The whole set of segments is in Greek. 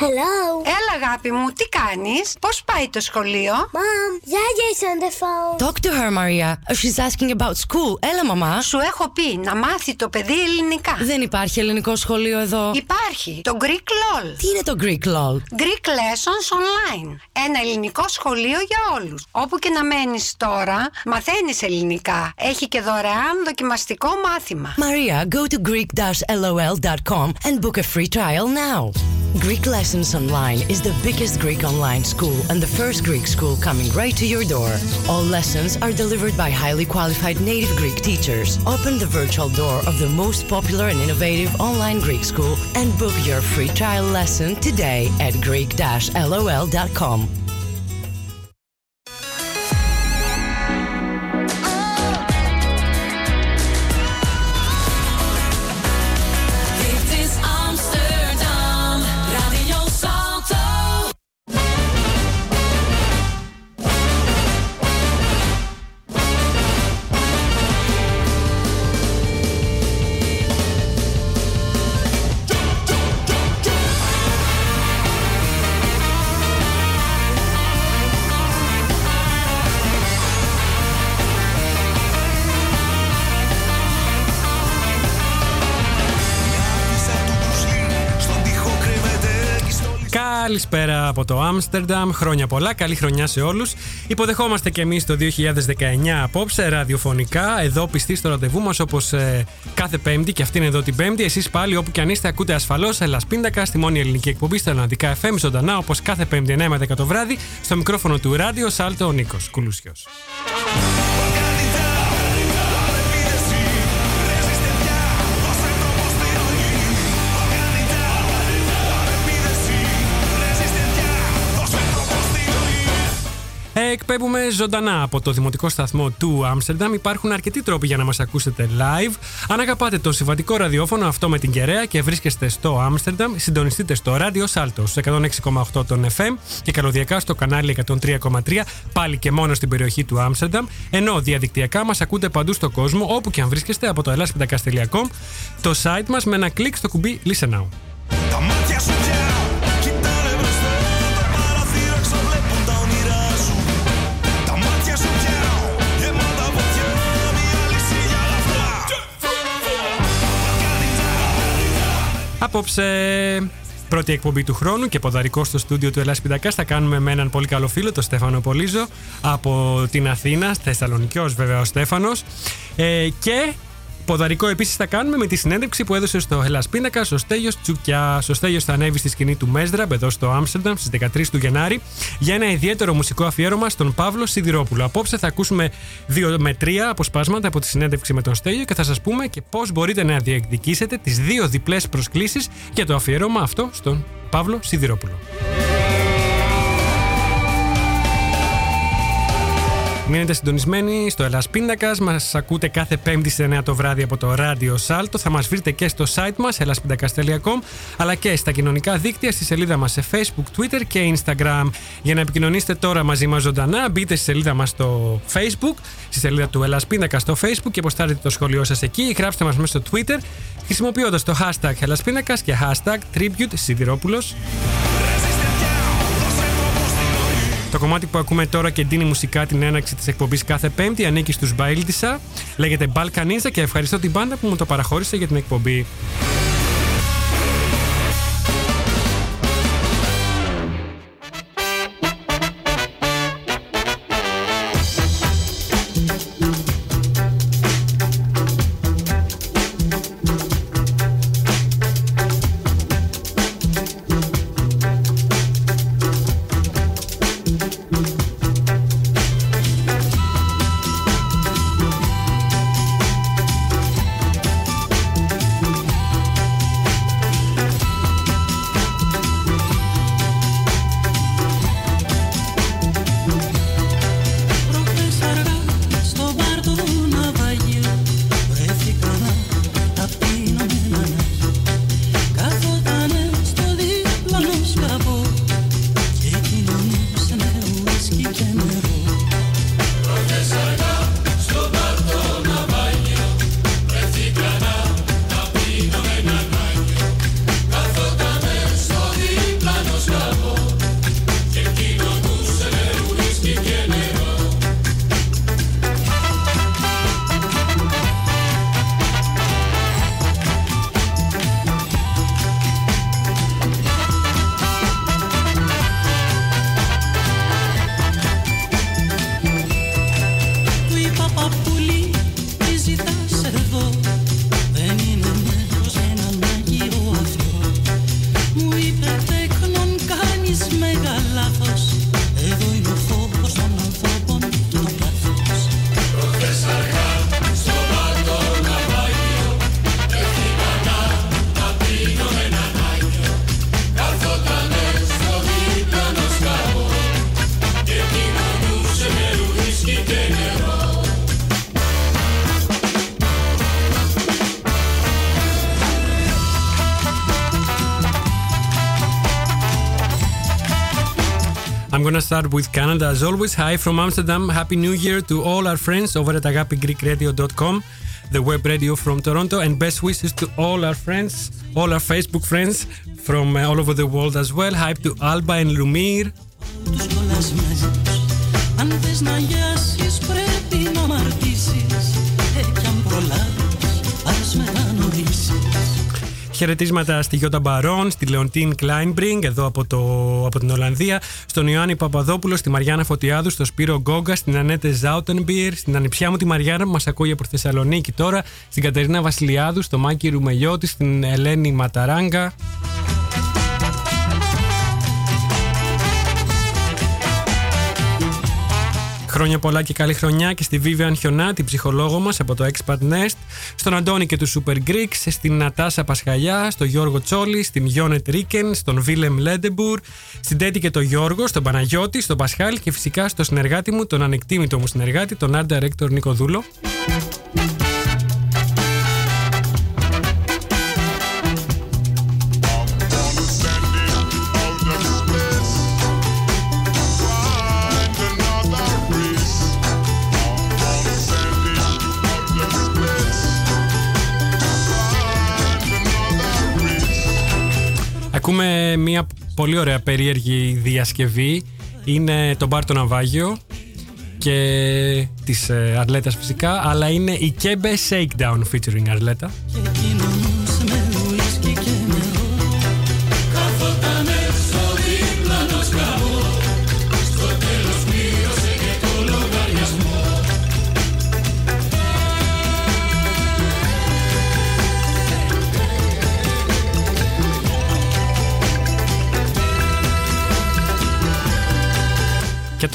Hello. Έλα, αγάπη μου, τι κάνεις, πώς πάει το σχολείο; Mom, Yaya is on the phone. Talk to her, Maria. She's asking about school. Έλα, μαμά. Σου έχω πει να μάθει το παιδί ελληνικά. Δεν υπάρχει ελληνικό σχολείο εδώ. Υπάρχει το Greek LOL. Τι είναι το Greek LOL? Greek Lessons Online. Ένα ελληνικό σχολείο για όλους. Όπου και να μένεις τώρα, μαθαίνεις ελληνικά. Έχει και δωρεάν δοκιμαστικό μάθημα. Maria, go to greek-lol.com and book a free trial now. Greek Lessons Online is the biggest Greek online school and the first Greek school coming right to your door. All lessons are delivered by highly qualified native Greek teachers. Open the virtual door of the most popular and innovative online Greek school and book your free trial lesson today at greek-lol.com. Καλησπέρα από το Άμστερνταμ. Χρόνια πολλά. Καλή χρονιά σε όλους. Υποδεχόμαστε και εμείς το 2019 απόψε ραδιοφωνικά. Εδώ πιστοί στο ραντεβού μας όπως κάθε Πέμπτη και αυτήν εδώ την Πέμπτη. Εσείς πάλι όπου και αν είστε ακούτε ασφαλώς Ελλάς Πίντακα στη μόνη ελληνική εκπομπή στα Ελληνικά FM ζωντανά όπως κάθε Πέμπτη 9 με 10 το βράδυ στο μικρόφωνο του ράδιο Σάλτο ο Νίκος Κουλούσιος. Εκπέμπουμε ζωντανά από το δημοτικό σταθμό του Άμστερνταμ. Υπάρχουν αρκετοί τρόποι για να μας ακούσετε live. Αν αγαπάτε το συμβατικό ραδιόφωνο αυτό με την κεραία και βρίσκεστε στο Άμστερνταμ, συντονιστείτε στο ράδιο Σάλτο στου 106,8 των FM και καλωδιακά στο κανάλι 103,3 πάλι και μόνο στην περιοχή του Άμστερνταμ. Ενώ διαδικτυακά μας ακούτε παντού στον κόσμο όπου και αν βρίσκεστε από το ελλάσπιντακαστηλιακό, το site μας με ένα κλικ στο κουμπί Listen Now. Τα μάτια σου πια Απόψε, πρώτη εκπομπή του χρόνου και ποδαρικό στο στούντιο του Ελλάς Πιτακάς θα κάνουμε με έναν πολύ καλό φίλο, τον Στέφανο Πολύζο, από την Αθήνα, Θεσσαλονικιός βέβαια ο Στέφανος. Ε, και ποδαρικό επίσης θα κάνουμε με τη συνέντευξη που έδωσε στο Ελλάς Πίνακα ο Στέλιος Τσουκιά. Ο Στέλιος θα ανέβει στη σκηνή του Μέζραμπ εδώ στο Άμστερνταμ στις 13 του Γενάρη για ένα ιδιαίτερο μουσικό αφιέρωμα στον Παύλο Σιδηρόπουλο. Απόψε θα ακούσουμε δύο με τρία αποσπάσματα από τη συνέντευξη με τον Στέλιο και θα σας πούμε και πώς μπορείτε να διεκδικήσετε τις δύο διπλές προσκλήσεις για το αφιέρωμα αυτό στον Παύλο Σιδηρόπουλο. Μείνετε συντονισμένοι στο Ελλάς Πίντακας. Μας ακούτε κάθε πέμπτη στις 9 το βράδυ από το ράδιο Σάλτο. Θα μας βρείτε και στο site μας ellaspindakas.com αλλά και στα κοινωνικά δίκτυα στη σελίδα μας σε Facebook, Twitter και Instagram. Για να επικοινωνήσετε τώρα μαζί μας ζωντανά μπείτε στη σελίδα μας στο Facebook, στη σελίδα του Ελλάς Πίντακα στο Facebook και αποστάρετε το σχόλιο σας εκεί ή γράψτε μας μέσα στο Twitter χρησιμοποιώντας το hashtag Ελλάς Πίντακας και hashtag Tribute Σιδηρόπουλος. Το κομμάτι που ακούμε τώρα και εντείνει μουσικά την έναρξη της εκπομπής κάθε Πέμπτη ανήκει στους Μπαίλτισα. Λέγεται Balkaniza και ευχαριστώ την μπάντα που μου το παραχώρησε για την εκπομπή. gonna start with Canada as always. Hi from Amsterdam. Happy New Year to all our friends over at agapigreekradio.com, the web radio from Toronto, and best wishes to all our friends, all our Facebook friends from uh, all over the world as well. Hype to Alba and Lumir. τους κολλασμένους Αν θες να γιάσεις πρέπει να μαρτήσεις Χαιρετίσματα στη Γιώτα Μπαρόν, στη Λεοντίν Κλάινμπριγκ, εδώ από, το, από την Ολλανδία, στον Ιωάννη Παπαδόπουλο, στη Μαριάννα Φωτιάδου, στο Σπύρο Γκόγκα, στην Ανέτε Ζάουτενμπιερ, στην ανιψιά μου τη Μαριάννα που μας ακούει από τη Θεσσαλονίκη τώρα, στην Κατερίνα Βασιλιάδου, στο Μάκη Ρουμελιώτη, στην Ελένη Ματαράγκα. Χρόνια πολλά και καλή χρονιά και στη Vivian Χιονά, την ψυχολόγο μας από το Expat Nest, στον Αντώνη και τους Super Greeks, στην Νατάσα Πασχαλιά, στον Γιώργο Τσόλη, στην Γιόνετ Ρίκεν, στον Βίλεμ Λέντεμπουρ, στην Τέτη και τον Γιώργο, στον Παναγιώτη, στον Πασχάλ και φυσικά στο συνεργάτη μου, τον ανεκτήμητο μου συνεργάτη, τον Art Director Νίκο Δούλο. Ακούμε μια πολύ ωραία περίεργη διασκευή. Είναι το μπαρ το ναυάγιο και της ε, Αρλέτας φυσικά, αλλά είναι η Kebe Shakedown featuring Αρλέτα.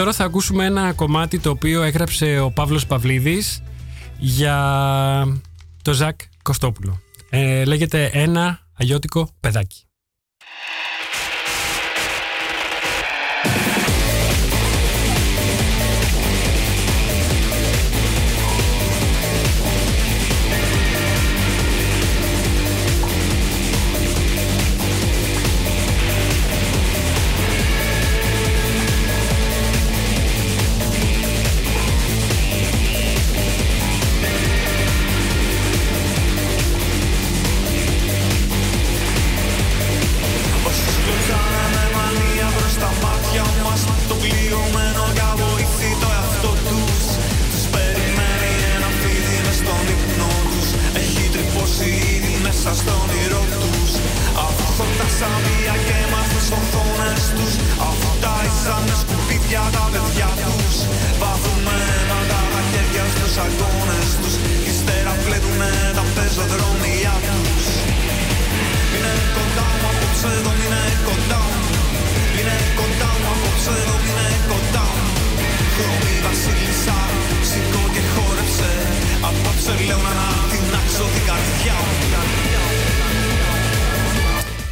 Τώρα θα ακούσουμε ένα κομμάτι το οποίο έγραψε ο Παύλος Παυλίδης για το Ζακ Κωστόπουλο. Ε, λέγεται «Ένα αγιώτικο παιδάκι». Αγώνες τους. Ύστερα πλένουνε τα πεζοδρόμια τους. Είναι κοντά μου απόψε εδώ, είναι κοντά μου. Είναι κοντά μου απόψε εδώ, είναι κοντά μου. Χρώμη βασίλισσα, σηκώ και χόρεψε. Απόψε λέω να ανατινάξω την καρδιά μου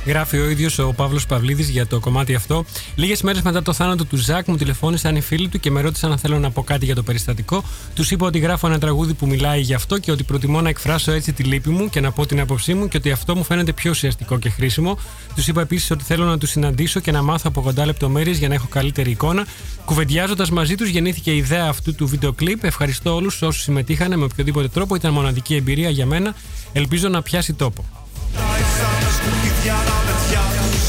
Γράφει ο ίδιος ο Παύλος Παυλίδης για το κομμάτι αυτό. Λίγες μέρες μετά το θάνατο του Ζακ, μου τηλεφώνησαν οι φίλοι του και με ρώτησαν αν θέλω να πω κάτι για το περιστατικό. Τους είπα ότι γράφω ένα τραγούδι που μιλάει γι' αυτό και ότι προτιμώ να εκφράσω έτσι τη λύπη μου και να πω την άποψή μου και ότι αυτό μου φαίνεται πιο ουσιαστικό και χρήσιμο. Τους είπα επίσης ότι θέλω να τους συναντήσω και να μάθω από κοντά λεπτομέρειες για να έχω καλύτερη εικόνα. Κουβεντιάζοντας μαζί τους, γεννήθηκε η ιδέα αυτού του βίντεο κλιπ. Ευχαριστώ όλους όσους συμμετείχαν με οποιοδήποτε τρόπο. Ήταν μοναδική εμπειρία για μένα. Ελπίζω να πιάσει τόπο. Τα με σκουπίδια τα παιδιά τους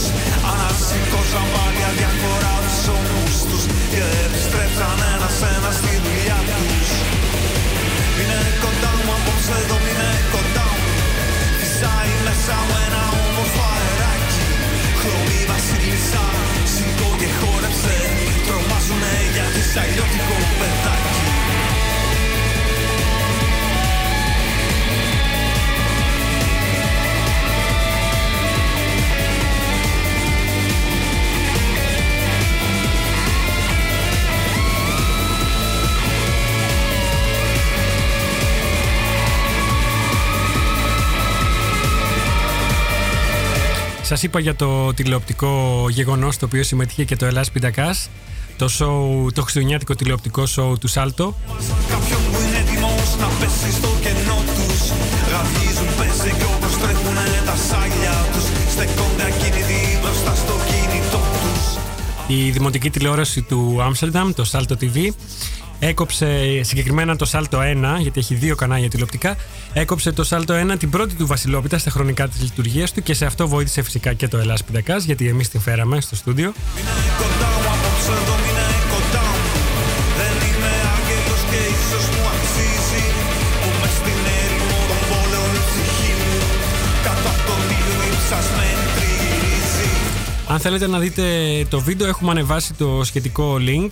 Ανασηκώσαν πάλι αδιαφορά τους ώμους τους Και επιστρέψαν ένας-ένας στη δουλειά τους. Είναι κοντά μου απόψε εδώ, είναι κοντά μου. Φυσάει μέσα μου ένα όμορφο αεράκι. Χρώμη βασίλισσα, σηκώ και χόρεψε. Τρομάζουνε γιατί σ' αλλιώτικο παιδάκι Σας είπα για το τηλεοπτικό γεγονός το οποίο συμμετείχε και το Ελλάς Πιντακάς το, show, το χριστουγεννιάτικο τηλεοπτικό show του Σάλτο. Κάποιον που είναι έτοιμος να πέσει στο κενό τους. Ραβγίζουν πέσει κι όπως τρέχουνε τα σάλια τους. Στεκόνται ακίνητοι μπροστά στο κινητό τους. Η δημοτική τηλεόραση του Άμστερνταμ, το Salto TV, έκοψε συγκεκριμένα το Salto 1, γιατί έχει δύο κανάλια τηλεοπτικά, έκοψε το Salto 1 την πρώτη του Βασιλόπιτα στα χρονικά της λειτουργίας του και σε αυτό βοήθησε φυσικά και το Ελλάς Πιντακάς, γιατί εμείς την φέραμε στο στούντιο. Είναι κοντά μου απόψε εδώ είναι κοντά μου Δεν είμαι άγγελος και ίσως μου αξίζει Που μες στην έρημο των πόλεων η ψυχή μου Κάτω από τον ήλιο υψασμένη τριγυρίζει Αν θέλετε να δείτε το βίντεο έχουμε ανεβάσει το σχετικό link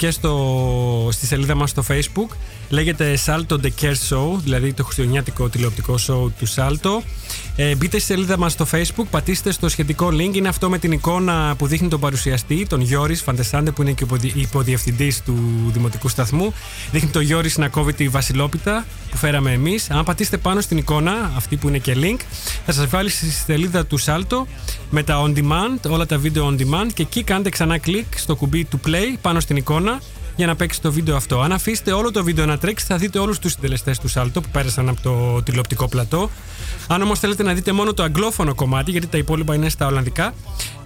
και στο, στη σελίδα μας στο facebook λέγεται Salto The Care Show δηλαδή το χριστουγεννιάτικο τηλεοπτικό show του Salto. Ε, μπείτε στη σελίδα μας στο facebook πατήστε στο σχετικό link. Είναι αυτό με την εικόνα που δείχνει τον παρουσιαστή τον Γιώρης Φαντεσάντε που είναι και ο υποδι- υποδιευθυντής του δημοτικού σταθμού. Δείχνει τον Γιώρης να κόβει τη βασιλόπιτα που φέραμε εμείς. Αν πατήσετε πάνω στην εικόνα αυτή που είναι και link θα σας βάλει στη σελίδα του Salto με τα on demand, όλα τα βίντεο on demand. Και εκεί κάντε ξανά κλικ στο κουμπί του play πάνω στην εικόνα για να παίξει το βίντεο αυτό. Αν αφήσετε όλο το βίντεο να τρέξει, θα δείτε όλους τους συντελεστές του Salto που πέρασαν από το τηλεοπτικό πλατό. Αν όμως θέλετε να δείτε μόνο το αγγλόφωνο κομμάτι, γιατί τα υπόλοιπα είναι στα Ολλανδικά,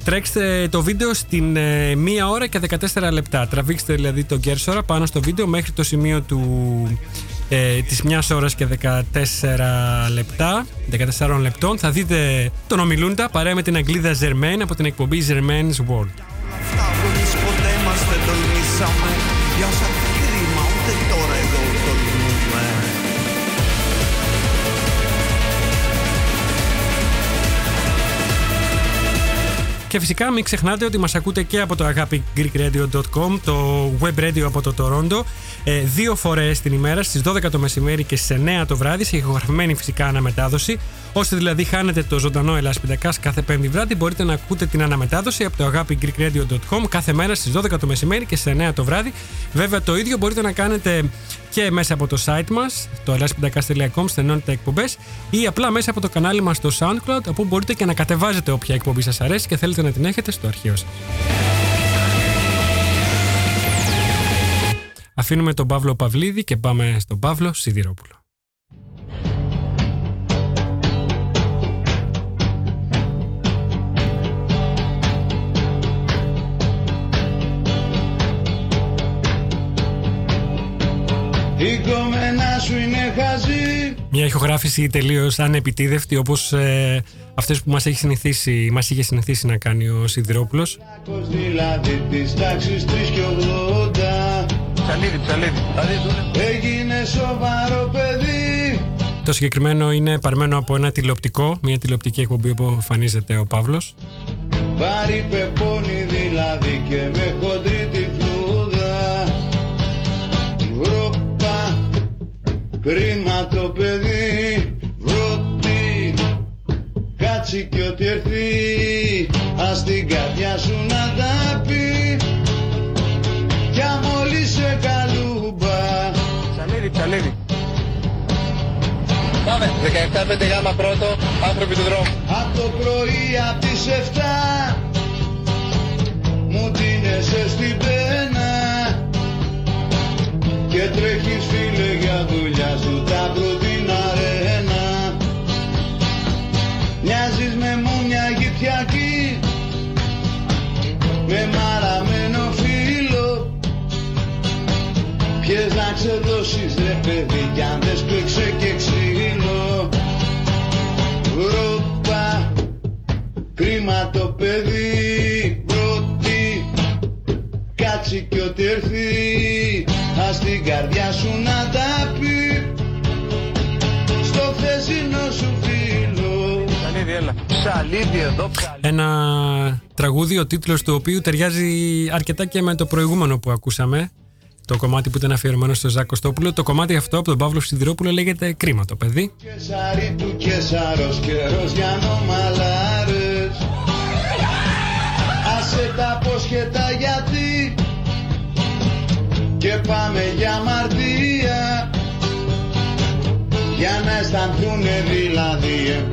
τρέξτε το βίντεο στην ε, 1 ώρα και 14 λεπτά. Τραβήξτε δηλαδή το κέρσορα πάνω στο βίντεο μέχρι το σημείο του, ε, της 1 ώρας και 14 λεπτά 14 λεπτών θα δείτε τον ομιλούντα παρέα με την Αγγλίδα Ζερμέν από την εκπομπή Zermain's World Αυτά που εμείς ποτέ μας δεν τολμήσαμε Για όσα κρίμα ούτε τώρα εδώ τολμούμε Και φυσικά μην ξεχνάτε ότι μας ακούτε και από το αγάπη greekradio.com, το web radio από το Toronto, ε, δύο φορές την ημέρα στις 12 το μεσημέρι και στις 9 το βράδυ, σε ηχογραφημένη φυσικά αναμετάδοση. Όσοι δηλαδή χάνετε το ζωντανό Ελλάς Πιντακάς κάθε πέμπτη βράδυ, μπορείτε να ακούτε την αναμετάδοση από το αγάπη greekradio.com κάθε μέρα στις 12 το μεσημέρι και στις 9 το βράδυ. Βέβαια το ίδιο μπορείτε να κάνετε και μέσα από το site μας, το ελλάspindakas.com, στενώνετε εκπομπές ή απλά μέσα από το κανάλι μας στο SoundCloud, όπου μπορείτε και να κατεβάζετε όποια εκπομπή σας αρέσει και θέλετε να την έχετε στο αρχείο σας. Αφήνουμε τον Παύλο Παυλίδη και πάμε στον Παύλο Σιδηρόπουλο. Η κομμένα σου είναι χαζή. Μια ηχογράφηση τελείως ανεπιτίδευτη όπως ε, αυτές που μας έχει συνηθίσει, μας είχε συνηθίσει να κάνει ο Σιδηρόπουλος. Κος δηλαδή της τάξης 3 και 80 Ψαλίδι, ψαλίδι. Έγινε σοβαρό παιδί. Το συγκεκριμένο είναι παρμένο από ένα τηλεοπτικό, μια τηλεοπτική εκπομπή όπου εμφανίζεται ο Παύλος. Βάρη πεπώνει δηλαδή και με χοντρή Κρίμα το παιδί Βρόπι Κάτσι κι ό,τι έρθει Ας την καρδιά σου να τα πει Κι αμόλυ σε καλούμπα. Ψαλίδι, ψαλίδι Πάμε. 17 5 γάμα πρώτο Άνθρωποι του δρόμου. Απ' το πρωί απ' τις 7 Μου τίνεσαι στην πένα. Και τρέχεις φίλε για δουλειά σου Τα την αρένα. Μοιάζεις με μουνιά γητιακή Με μαραμένο φίλο. Ποιες να ξεδώσεις ρε παιδί κι αν δεν σπίξε και ξύλο. Ρόπα Κρίμα το παιδί. Πρώτη Κάτσει κι ό,τι έρθει Ας την καρδιά σου να τα πει Στο χθεσινό σου φίλο Ψαλίδι, έλα Ψαλίδι εδώ, ψαλίδι Ένα τραγούδι, ο τίτλος του οποίου ταιριάζει αρκετά και με το προηγούμενο που ακούσαμε. Το κομμάτι που ήταν αφιερωμένο στο Ζακ Κωστόπουλο. Το κομμάτι αυτό από τον Παύλο Σιδηρόπουλο λέγεται Κρίμα το παιδί. Κεσάρι του Κεσάρος καιρός για νομαλάρες Άσε τα ποσχετά γιατί πάμε για μαρτία Για να αισθανθούνε δηλαδή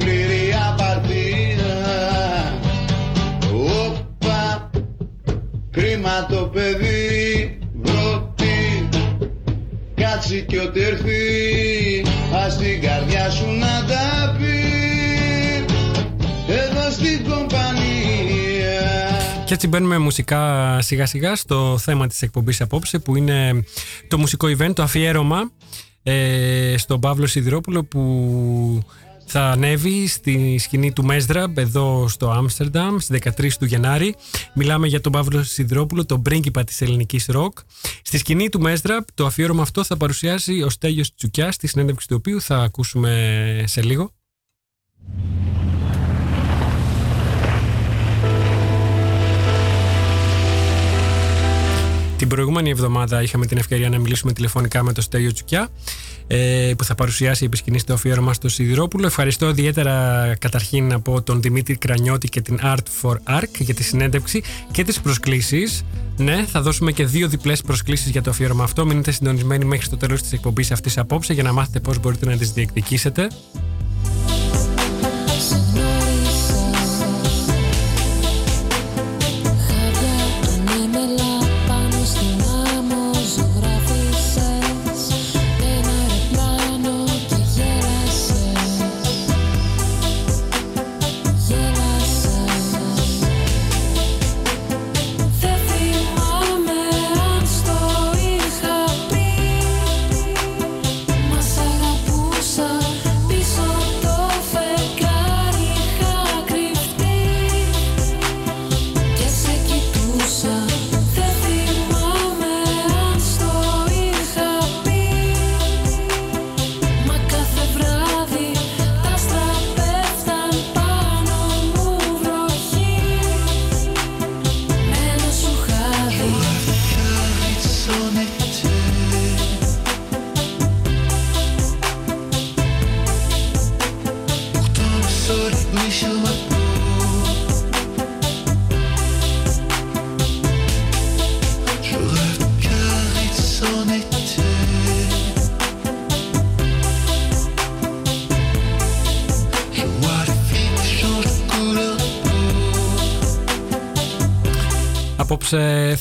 έτσι μπαίνουμε μουσικά σιγά σιγά στο θέμα της εκπομπής απόψε που είναι το μουσικό event, το αφιέρωμα ε, στον Παύλο Σιδηρόπουλο που θα ανέβει στη σκηνή του Μέσδραμπ εδώ στο Άμστερνταμ στις 13 του Γενάρη. Μιλάμε για τον Παύλο Σιδηρόπουλο, τον πρίγκιπα της ελληνικής ροκ. Στη σκηνή του Μέσδραμπ το αφιέρωμα αυτό θα παρουσιάσει ο Στέλιος Τσουκιάς στη συνέντευξη του οποίου θα ακούσουμε σε λίγο. Την προηγούμενη εβδομάδα είχαμε την ευκαιρία να μιλήσουμε τηλεφωνικά με τον Στέλιο Τσουκιά ε, που θα παρουσιάσει επισκηνή το αφιέρωμα στο Σιδηρόπουλο. Ευχαριστώ ιδιαίτερα καταρχήν από τον Δημήτρη Κρανιώτη και την Art for Arc για τη συνέντευξη και τις προσκλήσεις. Ναι, θα δώσουμε και δύο διπλές προσκλήσεις για το αφιέρωμα αυτό. Μείνετε συντονισμένοι μέχρι το τέλος της εκπομπής αυτής απόψε για να μάθετε πώς μπορείτε να τις διεκδικήσετε.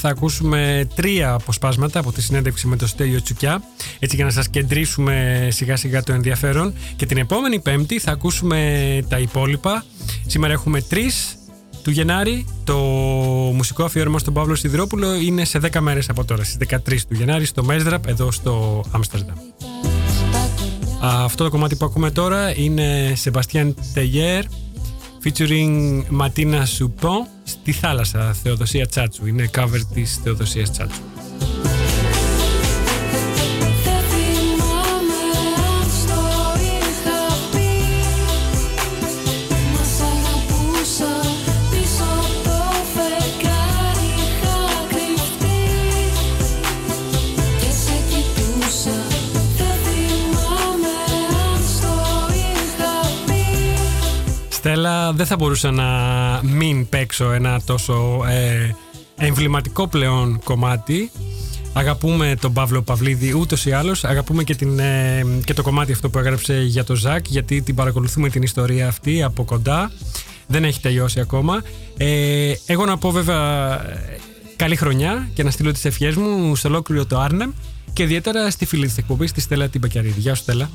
Θα ακούσουμε τρία αποσπάσματα από τη συνέντευξη με τον Στέλιο Τσουκιά έτσι για να σας κεντρήσουμε σιγά σιγά το ενδιαφέρον και την επόμενη πέμπτη θα ακούσουμε τα υπόλοιπα. Σήμερα έχουμε τρεις του Γενάρη. Το μουσικό αφιέρωμα στον Παύλο Σιδηρόπουλο είναι σε 10 μέρες από τώρα, στις 13 του Γενάρη στο Μέσδραπ εδώ στο Άμστερνταμ. Αυτό το κομμάτι που ακούμε τώρα είναι Sebastian Teyer featuring Ματίνα Σουπον στη θάλασσα Θεοδοσία Τσάτσου. Είναι cover της Θεοδοσίας Τσάτσου. Στέλλα, δεν θα μπορούσα να μην παίξω ένα τόσο ε, εμβληματικό πλέον κομμάτι. Αγαπούμε τον Παύλο Παυλίδη ούτως ή άλλως. Αγαπούμε και, την, ε, και το κομμάτι αυτό που έγραψε για το Ζακ, γιατί την παρακολουθούμε την ιστορία αυτή από κοντά. Δεν έχει τελειώσει ακόμα. Ε, εγώ να πω βέβαια ε, καλή χρονιά και να στείλω τις ευχές μου σε ολόκληρο το Άρνεμ και ιδιαίτερα στη φίλη της εκπομπής, τη Στέλλα την Πακιαρίδη. Γεια σου Στέλλα.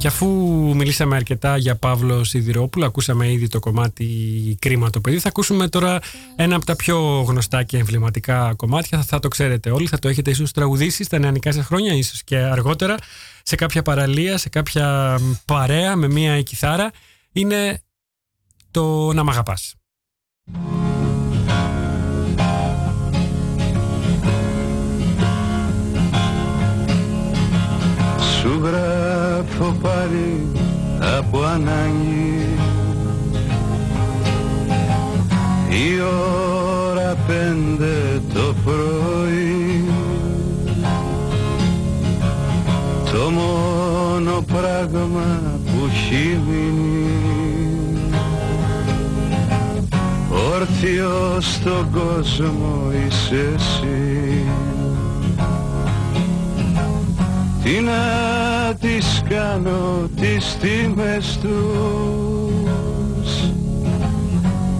Και αφού μιλήσαμε αρκετά για Παύλο Σιδηρόπουλο, ακούσαμε ήδη το κομμάτι Κρίμα το παιδί, θα ακούσουμε τώρα ένα από τα πιο γνωστά και εμβληματικά κομμάτια. Θα, θα το ξέρετε όλοι, θα το έχετε ίσως τραγουδήσει στα νεανικά σας χρόνια, ίσως και αργότερα, σε κάποια παραλία, σε κάποια παρέα με μία κιθάρα. Είναι το «Να μ' αγαπάς». Σου γράφω πάρει από ανάγκη. Η ώρα πέντε το πρωί. Το μόνο πράγμα που έχει μείνει. Όρθιο στον κόσμο είσαι εσύ. Τι να κάνω τις τιμές τους.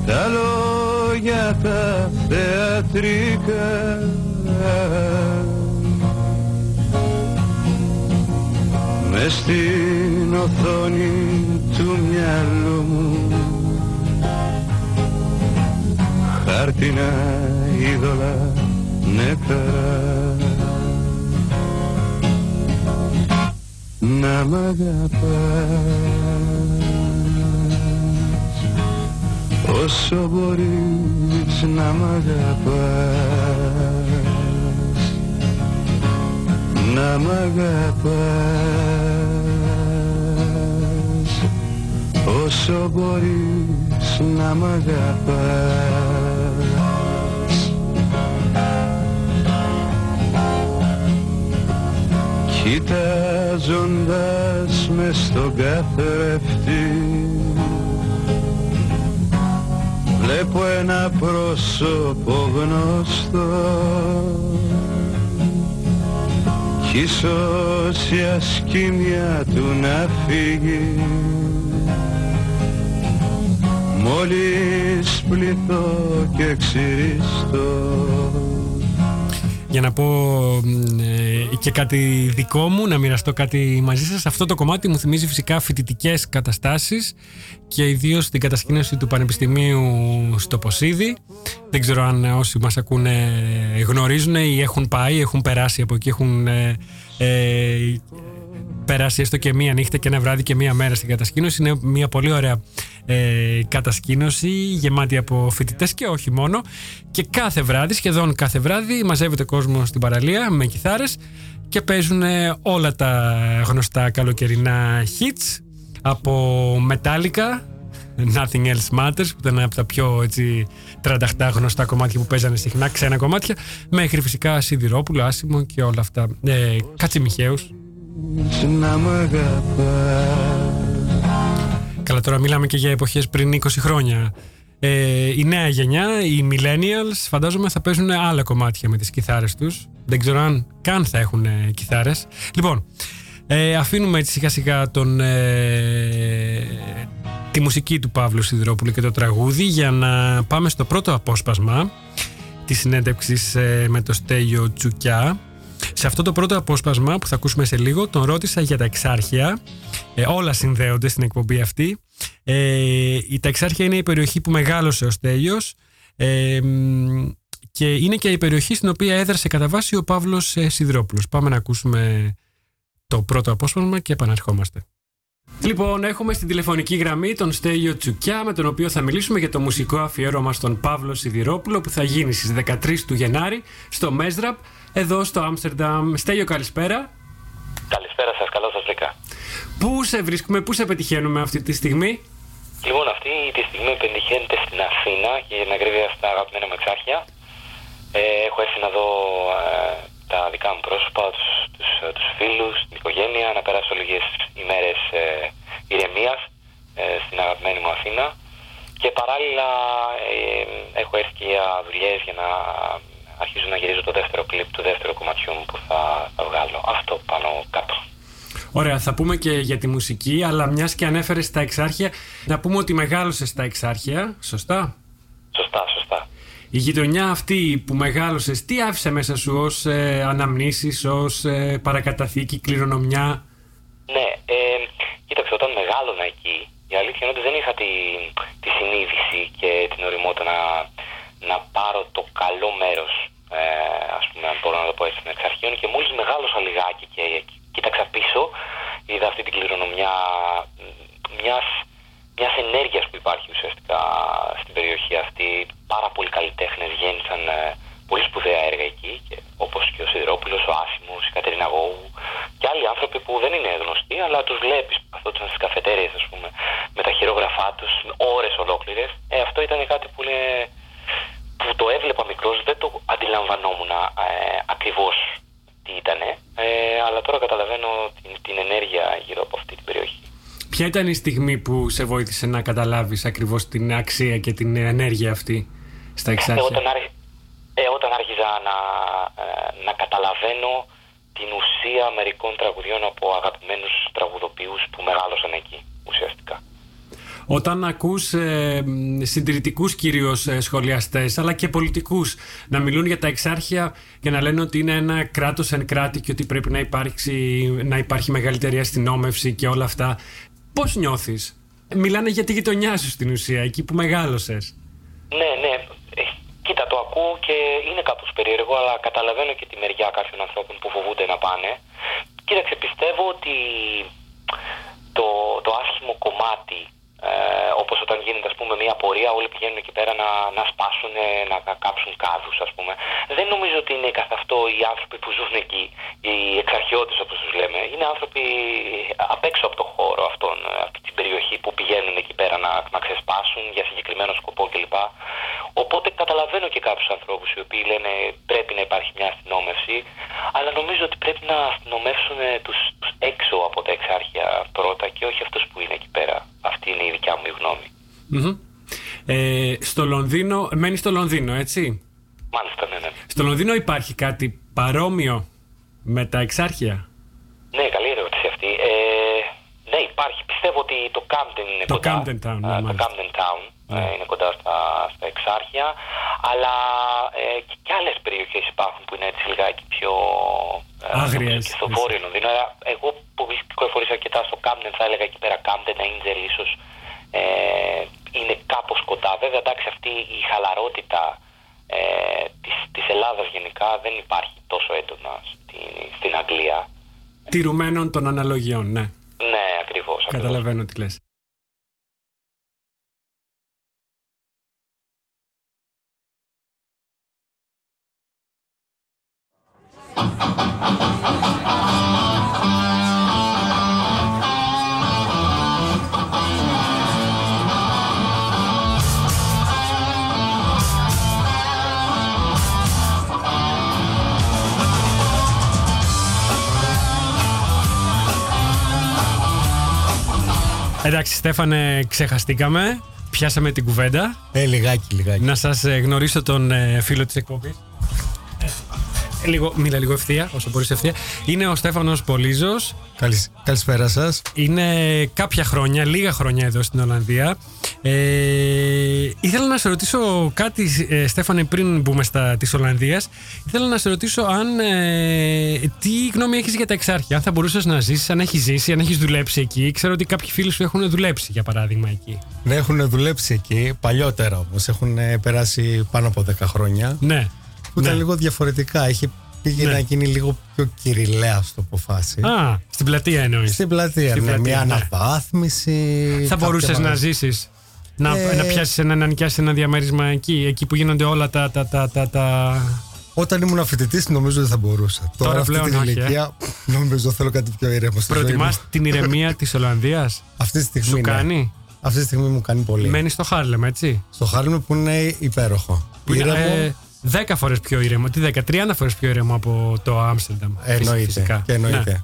Τα λόγια τα θεατρικά. Μες στην οθόνη του μυαλού μου. Χάρτινα είδωλα νεκρά να μ' αγαπάς. Όσο μπορείς να μ' αγαπάς. Να μ' αγαπάς. Όσο μπορείς να μ' αγαπάς Κοιτάζοντας με στον καθρέφτη Βλέπω ένα πρόσωπο γνωστό. Κι ίσως η ασκήμια του να φύγει. Μόλις πληθώ και ξυριστώ Για να πω μ, ε, και κάτι δικό μου, να μοιραστώ κάτι μαζί σας. Αυτό το κομμάτι μου θυμίζει φυσικά φοιτητικές καταστάσεις και ιδίως την κατασκήνωση του Πανεπιστημίου στο Ποσίδι. Δεν ξέρω αν όσοι μας ακούνε γνωρίζουν ή έχουν πάει, έχουν περάσει από εκεί, έχουν ε, ε, περάσει έστω και μία νύχτα και ένα βράδυ και μία μέρα στην κατασκήνωση. Είναι μια πολύ ωραία ε, κατασκήνωση γεμάτη από φοιτητές και όχι μόνο. Και κάθε βράδυ, σχεδόν κάθε βράδυ, μαζεύεται κόσμο στην παραλία με κιθάρες και παίζουν ε, όλα τα γνωστά καλοκαιρινά hits από Metallica, Nothing Else Matters, που ήταν ένα από τα πιο έτσι, τρανταχτά γνωστά κομμάτια που παίζανε συχνά, ξένα κομμάτια, μέχρι φυσικά Σιδηρόπουλο, Άσιμο και όλα αυτά. Ε, Κατσιμιχαίους. να μ' αγαπάς Καλά, τώρα μιλάμε και για εποχές πριν 20 χρόνια. Ε, η νέα γενιά, οι millennials, φαντάζομαι θα παίζουν άλλα κομμάτια με τις κιθάρες τους. Δεν ξέρω αν καν θα έχουν ε, κιθάρες. Λοιπόν, ε, αφήνουμε έτσι σιγά σιγά τον, ε, τη μουσική του Παύλου Σιδηρόπουλου και το τραγούδι για να πάμε στο πρώτο απόσπασμα της συνέντευξης ε, με το Στέλιο Τσουκιά. Σε αυτό το πρώτο απόσπασμα που θα ακούσουμε σε λίγο, τον ρώτησα για τα εξάρχεια. Ε, όλα συνδέονται στην εκπομπή αυτή. Ε, η τα εξάρχεια είναι η περιοχή που μεγάλωσε ο Στέλιος ε, μ, και είναι και η περιοχή στην οποία έδρασε κατά βάση ο Παύλος ε, Σιδηρόπουλος. Πάμε να ακούσουμε το πρώτο απόσπασμα και επαναρχόμαστε. Λοιπόν, έχουμε στην τηλεφωνική γραμμή τον Στέλιο Τσουκιά, με τον οποίο θα μιλήσουμε για το μουσικό αφιέρωμα στον Παύλο Σιδηρόπουλο που θα γίνει στις 13 του Γενάρη στο Μέσδραπ, εδώ στο Άμστερνταμ. Στέλιο, καλησπέρα. Καλησπέρα σας, καλώς σας βρήκα. Πού σε βρίσκουμε, πού σε πετυχαίνουμε αυτή τη στιγμή; Λοιπόν, αυτή τη στιγμή πετυχαίνεται στην Αθήνα και για την ακρίβεια στα αγαπημένα μου εξάρχεια. Ε, έχω έρθει να δω ε, τα δικά μου πρόσωπα, τους, τους, ε, τους φίλους, την οικογένεια, να περάσω λίγες ημέρες ε, ηρεμίας ε, στην αγαπημένη μου Αθήνα. Και παράλληλα ε, έχω έρθει και για δουλειές για να αρχίζω να γυρίζω το δεύτερο κλιπ του δεύτερου κομματιού μου που θα, θα βγάλω. Αυτό πάνω κάτω. Ωραία, θα πούμε και για τη μουσική, αλλά μιας και ανέφερες στα εξάρχεια, να πούμε ότι μεγάλωσες στα εξάρχεια, σωστά; Σωστά, σωστά. Η γειτονιά αυτή που μεγάλωσες, τι άφησε μέσα σου ως ε, αναμνήσεις, ως ε, παρακαταθήκη, κληρονομιά; Ναι, ε, κοίταξε, όταν μεγάλωνα εκεί, η αλήθεια είναι ότι δεν είχα τη, τη συνείδηση και την οριμότητα να, να πάρω το καλό μέρος, ε, ας πούμε, αν μπορώ να το πω έτσι, των εξαρχείων και μόλις μεγάλωσα λιγάκι και κοίταξα πίσω, είδα αυτή την κληρονομιά μ, μιας, μιας ενέργειας που υπάρχει ουσιαστικά στην περιοχή αυτή. Πάρα πολλοί καλλιτέχνες γέννησαν ε, πολύ σπουδαία έργα εκεί, και, όπως και ο Σιδηρόπουλος, ο Άσιμος, η Κατερίνα Γόου και άλλοι άνθρωποι που δεν είναι γνωστοί, αλλά τους βλέπεις που καθόντουσαν στις καφετέριες, ας πούμε, με τα χειρόγραφά τους, ώρες ολόκληρες. Ε, αυτό ήταν κάτι που είναι που το έβλεπα μικρός δεν το αντιλαμβανόμουν ε, ακριβώς τι ήτανε, ε, αλλά τώρα καταλαβαίνω την, την ενέργεια γύρω από αυτή την περιοχή. Ποια ήταν η στιγμή που σε βοήθησε να καταλάβεις ακριβώς την αξία και την ενέργεια αυτή στα Ε, εξάρχεια; όταν, άρχι- ε, όταν άρχιζα να, ε, να καταλαβαίνω την ουσία μερικών τραγουδιών από αγαπημένους τραγουδοποιούς που μεγάλωσαν εκεί ουσιαστικά. Όταν ακούς ε, μ, συντηρητικούς κυρίως ε, σχολιαστές αλλά και πολιτικούς να μιλούν για τα εξάρχεια και να λένε ότι είναι ένα κράτος εν κράτη και ότι πρέπει να, υπάρξει, να υπάρχει μεγαλύτερη αστυνόμευση και όλα αυτά πώς νιώθεις; Μιλάνε για τη γειτονιά σου στην ουσία, εκεί που μεγάλωσες Ναι, ναι. Ε, κοίτα, το ακούω και είναι κάπως περίεργο, αλλά καταλαβαίνω και τη μεριά κάποιων ανθρώπων που φοβούνται να πάνε. Κοίταξε, πιστεύω ότι το, το άσχημο κομμάτι, ε, όπως όταν γίνεται ας πούμε μια πορεία, όλοι πηγαίνουν εκεί πέρα να, να σπάσουν, να, να κάψουν κάδους ας πούμε. Δεν νομίζω ότι είναι καθ' αυτό οι άνθρωποι που ζουν εκεί, οι εξαρχιώτες όπως τους λέμε. Είναι άνθρωποι απ' έξω από το χώρο αυτόν, αυτή την περιοχή που πηγαίνουν εκεί πέρα να, να ξεσπάσουν για συγκεκριμένο σκοπό κλπ. Οπότε καταλαβαίνω και κάποιου ανθρώπου οι οποίοι λένε πρέπει να υπάρχει μια αστυνόμευση, αλλά νομίζω ότι πρέπει να αστυνομεύσουν του έξω από τα εξάρχεια πρώτα και όχι αυτού που είναι εκεί πέρα. Αυτή είναι η δικιά μου η γνώμη. Μμμ. ε, Στο Λονδίνο, μένει στο Λονδίνο έτσι; Μάλιστα, ναι, ναι. Στο Λονδίνο υπάρχει κάτι παρόμοιο με τα εξάρχεια; Ναι, καλή ερώτηση αυτή. Ε, ναι, υπάρχει. Πιστεύω ότι το Camden είναι Το κοντά. Camden Town, ναι, Ε, το μάλιστα. Camden Town ε, είναι κοντά στα, στα εξάρχεια. Αλλά ε, και, και άλλες περιοχές υπάρχουν που είναι έτσι λιγάκι πιο... ε, Άγριες. νομίζω Και στο βόρειο Λονδίνο. Αλλά εγώ που κυκλοφορήσα αρκετά στο Camden θα έλεγα εκεί πέρα Camden, Angel ίσως ε, είναι κάπως κοντά. Βέβαια, εντάξει, αυτή η χαλαρότητα ε, της, της Ελλάδας γενικά δεν υπάρχει τόσο έντονα στην, στην Αγγλία. Τηρουμένων των αναλογιών, ναι Ναι, ακριβώς. ακριβώς. Καταλαβαίνω τι λες Εντάξει, Στέφανε, ξεχαστήκαμε. Πιάσαμε την κουβέντα. Ε, λιγάκι, λιγάκι. Να σας ε, γνωρίσω τον ε, φίλο της εκπομπής. Ε, λίγο, μίλα λίγο ευθεία, όσο μπορείς ευθεία. Είναι ο Στέφανος Πολύζος. Καλης- καλησπέρα σας. Είναι κάποια χρόνια, λίγα χρόνια εδώ στην Ολλανδία. Ε, ήθελα να σε ρωτήσω κάτι, ε, Στέφανε, πριν μπούμε στα της Ολλανδίας. Ήθελα να σε ρωτήσω αν, ε, τι γνώμη έχεις για τα εξάρχεια. Αν θα μπορούσες να ζήσεις, αν έχεις ζήσει, αν έχεις δουλέψει εκεί. Ξέρω ότι κάποιοι φίλοι σου έχουν δουλέψει, για παράδειγμα, εκεί. Ναι, έχουν δουλέψει εκεί, παλιότερα όμως. Έχουν ε, περάσει πάνω από 10 χρόνια. Ναι. Που ήταν Ναι. λίγο διαφορετικά. Είχε πήγε Ναι. να γίνει λίγο πιο κυριλαία στο αποφάση. Α, στην πλατεία εννοείς. Στην πλατεία, Στην ναι, πλατεία, μια ναι. αναβάθμιση. Θα κάποια μπορούσες να μαγαζιά. ζήσεις. Να, Ε, να πιάσεις ένα, να νοικιάσεις ένα διαμέρισμα εκεί, εκεί που γίνονται όλα τα, τα, τα, τα, τα... Όταν ήμουν φοιτητής, νομίζω ότι θα μπορούσα. Τώρα, αυτή πλέον την όχι, ε. ηλικία, νομίζω θέλω κάτι πιο ήρεμο. στη ζωή μου. Προτιμάς την ηρεμία της Ολλανδίας; Αυτή τη στιγμή. Σου ναι. κάνει; Αυτή τη στιγμή μου κάνει πολύ. Μένεις στο Χάρλεμ, έτσι; Στο Χάρλεμ που είναι υπέροχο. Που είναι, Ήρεμο, ε, 10 φορές πιο ήρεμο. Τι 10, 30 φορές πιο ήρεμο από το Άμστερνταμ. Εννοείται, Φυσικά. και εννοείται.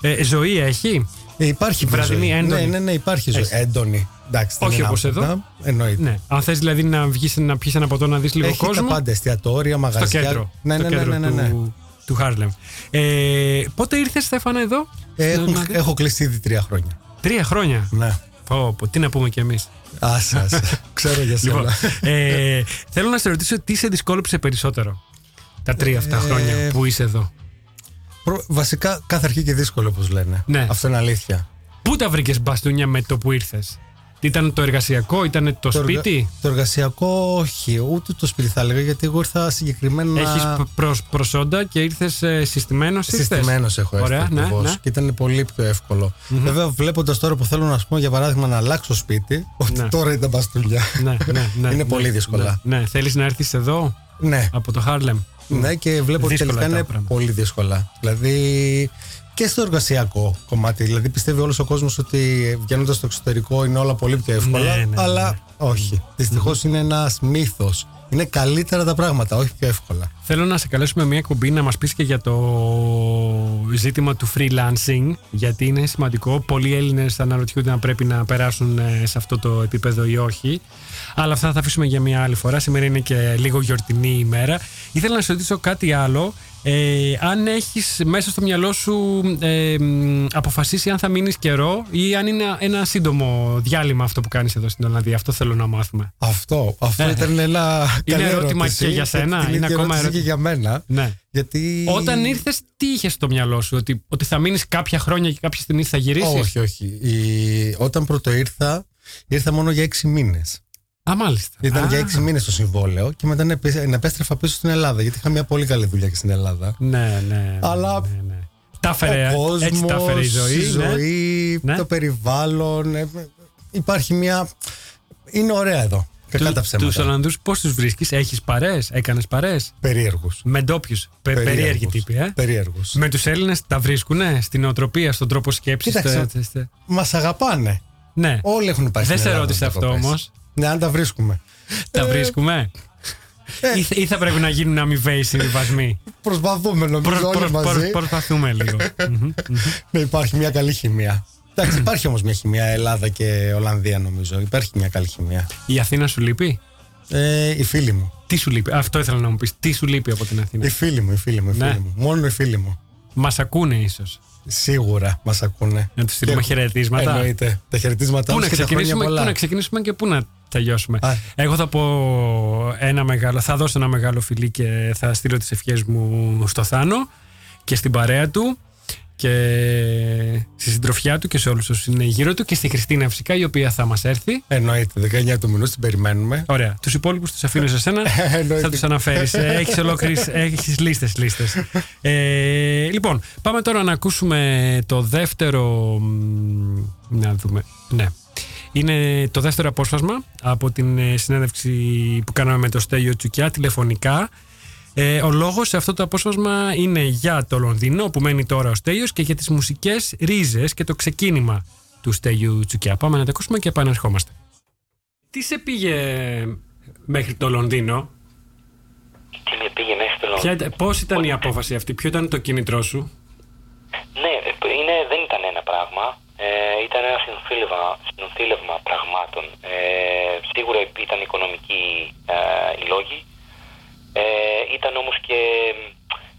Ναι. Ε, ζωή έχει; Ε, υπάρχει μια Βραδινή, ζωή. έντονη. Ναι, ναι, ναι, υπάρχει ζωή. Έχει. Έντονη. Εντάξει, δεν Όχι είναι όπως εδώ. Άμστερνταμ, Εννοείται. Ναι. Αν θες δηλαδή να βγεις να πιεις ένα ποτό να δεις λίγο Έχει κόσμο. τα πάντα, εστιατόρια, στο μαγαζιά. κέντρο. Ναι, στο ναι, ναι, κέντρο ναι, ναι, ναι. Του, του Χάρλεμ. Ε, πότε ήρθες, Στέφανα, εδώ, Ε, στην Έχω, Ολλανδία; έχω κλείσει ήδη τρία χρόνια. Τρία χρόνια. Ναι. Πω, πω, τι να πούμε κι εμείς. Άσε, άσε. Ξέρω για σένα. Λοιπόν, ε, θέλω να σε ρωτήσω τι σε δυσκόλεψε περισσότερο τα τρία αυτά Ε, χρόνια που είσαι εδώ. Προ- Βασικά, κάθε αρχή και δύσκολο, όπως λένε. Ναι. Αυτό είναι αλήθεια. Πού τα βρήκες μπαστούνια με το που ήρθες, Ήταν το εργασιακό, ήταν το, Το, εργα- σπίτι; το εργασιακό, όχι, ούτε το σπίτι θα έλεγα, γιατί εγώ ήρθα συγκεκριμένα. Έχεις προσόντα και ήρθες συστημένος. Συστημένος έχω έρθει. Ωραία, ναι, ακριβώς. ναι. Και ήταν πολύ πιο εύκολο. Βέβαια, βλέποντας τώρα που θέλω να σου πω για παράδειγμα να αλλάξω σπίτι, ότι Ναι. τώρα ήταν μπαστούνια. ναι, ναι, ναι, Είναι ναι, πολύ δύσκολα. Ναι, ναι. θέλεις να έρθεις εδώ; Ναι. από το Χάρλεμ; Ναι, και βλέπω ότι Δύσκολα τελικά τα είναι πράγματα. πολύ δύσκολα. Δηλαδή και στο εργασιακό κομμάτι. Δηλαδή πιστεύει όλος ο κόσμος ότι βγαίνοντας στο εξωτερικό είναι όλα πολύ πιο εύκολα. Ναι, ναι, αλλά όχι. Δυστυχώς είναι ένας μύθος. Είναι καλύτερα τα πράγματα, όχι πιο εύκολα. Θέλω να σε καλέσουμε μια εκπομπή να μας πεις και για το ζήτημα του freelancing γιατί είναι σημαντικό. Πολλοί Έλληνες αναρωτιούνται αν πρέπει να περάσουν ε, σε αυτό το επίπεδο ή όχι. Αλλά αυτά θα τα αφήσουμε για μια άλλη φορά. Σήμερα είναι και λίγο γιορτινή ημέρα. Ήθελα να σε ρωτήσω κάτι άλλο. Ε, αν έχεις μέσα στο μυαλό σου ε, μ, αποφασίσει αν θα μείνεις καιρό ή αν είναι ένα σύντομο διάλειμμα αυτό που κάνεις εδώ στην Ολλανδία. Αυτό θέλω να μάθουμε. Αυτό, αυτό Ε. ήταν ένα Είναι καλή ερώτημα ερώτηση. και για σένα, Την είναι ίδια ακόμα ερώτηση ερώτημα. και για μένα. Ναι. Γιατί... Όταν ήρθες, τι είχες στο μυαλό σου, ότι, ότι θα μείνεις κάποια χρόνια και κάποια στιγμή θα γυρίσεις; Όχι, όχι. Η... Όταν πρώτο ήρθα, ήρθα μόνο για έξι μήνες. Α, μάλιστα. Ήταν Α. για έξι μήνες το συμβόλαιο και μετά επέ- επέστρεφα πίσω στην Ελλάδα. Γιατί είχα μια πολύ καλή δουλειά και στην Ελλάδα. Ναι, ναι. Αλλά ναι, ναι. Τα έφερε, ο κόσμος, έτσι τα έφερε η ζωή. η ναι. ζωή, Ναι. το περιβάλλον. ε, υπάρχει μια. Είναι ωραία εδώ. Κακά τα ψέματα. Του Ολλανδούς πώς τους βρίσκεις, έχεις παρέ, έκανες παρέ. Περίεργους. Με ντόπιους. Περίεργους. Περίεργοι τύποι, ε. Περίεργους. Με τους Έλληνες τα βρίσκουνε; Στην οτροπία, στον τρόπο σκέψης. Κοίταξε. Μας αγαπάνε. Ναι. Όλοι έχουν πάει Δεν στην σε Ελλάδα ρώτησε αυτό διακοπές. όμως. Ναι, αν τα βρίσκουμε. Τα Ε, βρίσκουμε; Ή, θα- ή θα πρέπει να γίνουν αμοιβαίοι συμβιβασμοί; Προσπαθούμε νομίζω Προ- όλοι προ- μαζί προ- Προσπαθούμε λίγο. Μμμ, μμμ. να υπάρχει μια καλή χημεία. Εντάξει, υπάρχει όμως μια χημεία Ελλάδα και Ολλανδία νομίζω. Υπάρχει μια καλή χημεία. Η Αθήνα σου λείπει; Ε, οι φίλοι μου. Τι σου λείπει; Αυτό ήθελα να μου πεις. Τι σου λείπει από την Αθήνα; Οι φίλοι μου, οι φίλοι μου, οι Ναι. φίλοι μου. Μόνο οι φίλοι μου. Μας ακούνε ίσως; Σίγουρα μας ακούνε. Να τους στείλουμε Και- χαιρετίσματα. Εννοείται. Τα χαιρετίσματά Πού μας να, και τα χρόνια ξεκινήσουμε, πολλά. πού να ξεκινήσουμε και πού να τελειώσουμε. Α. Εγώ θα πω ένα μεγάλο, θα δώσω ένα μεγάλο φιλί και θα στείλω τις ευχές μου στο Θάνο και στην παρέα του και στη συντροφιά του και σε όλους όσους είναι γύρω του και στη Χριστίνα φυσικά η οποία θα μας έρθει. Εννοείται. 19 του μηνού την περιμένουμε. Ωραία. Τους υπόλοιπους τους αφήνω σε σένα. Εννοείται. θα τους αναφέρεις. Ε, Έχεις ολόκληρες, έχεις λίστες, λίστες. Ε, λοιπόν, πάμε τώρα να ακούσουμε το δεύτερο... μ, Να δούμε. Ναι. Είναι το δεύτερο απόσπασμα από την ε, συνέντευξη που κάναμε με το Στέλιο Τσουκιά τηλεφωνικά. Ε, ο λόγος σε αυτό το απόσπασμα είναι για το Λονδίνο που μένει τώρα ο Στέλιος και για τις μουσικές ρίζες και το ξεκίνημα του Στέλιου Τσουκιά. Πάμε να τα ακούσουμε και επανερχόμαστε. Τι σε πήγε μέχρι το Λονδίνο, Τι με πήγε μέχρι το Ποια, ήταν- πώς ήταν η απόφαση αυτή, ποιο ήταν το κίνητρό σου; Ναι, ε, είναι, δεν ήταν ένα πράγμα. Ε, ήταν ένα συνοθήλευμα, συνοθήλευμα πραγμάτων. Ε, σίγουρα ήταν οικονομικοί ε, οι λόγοι. Ε, ήταν όμως και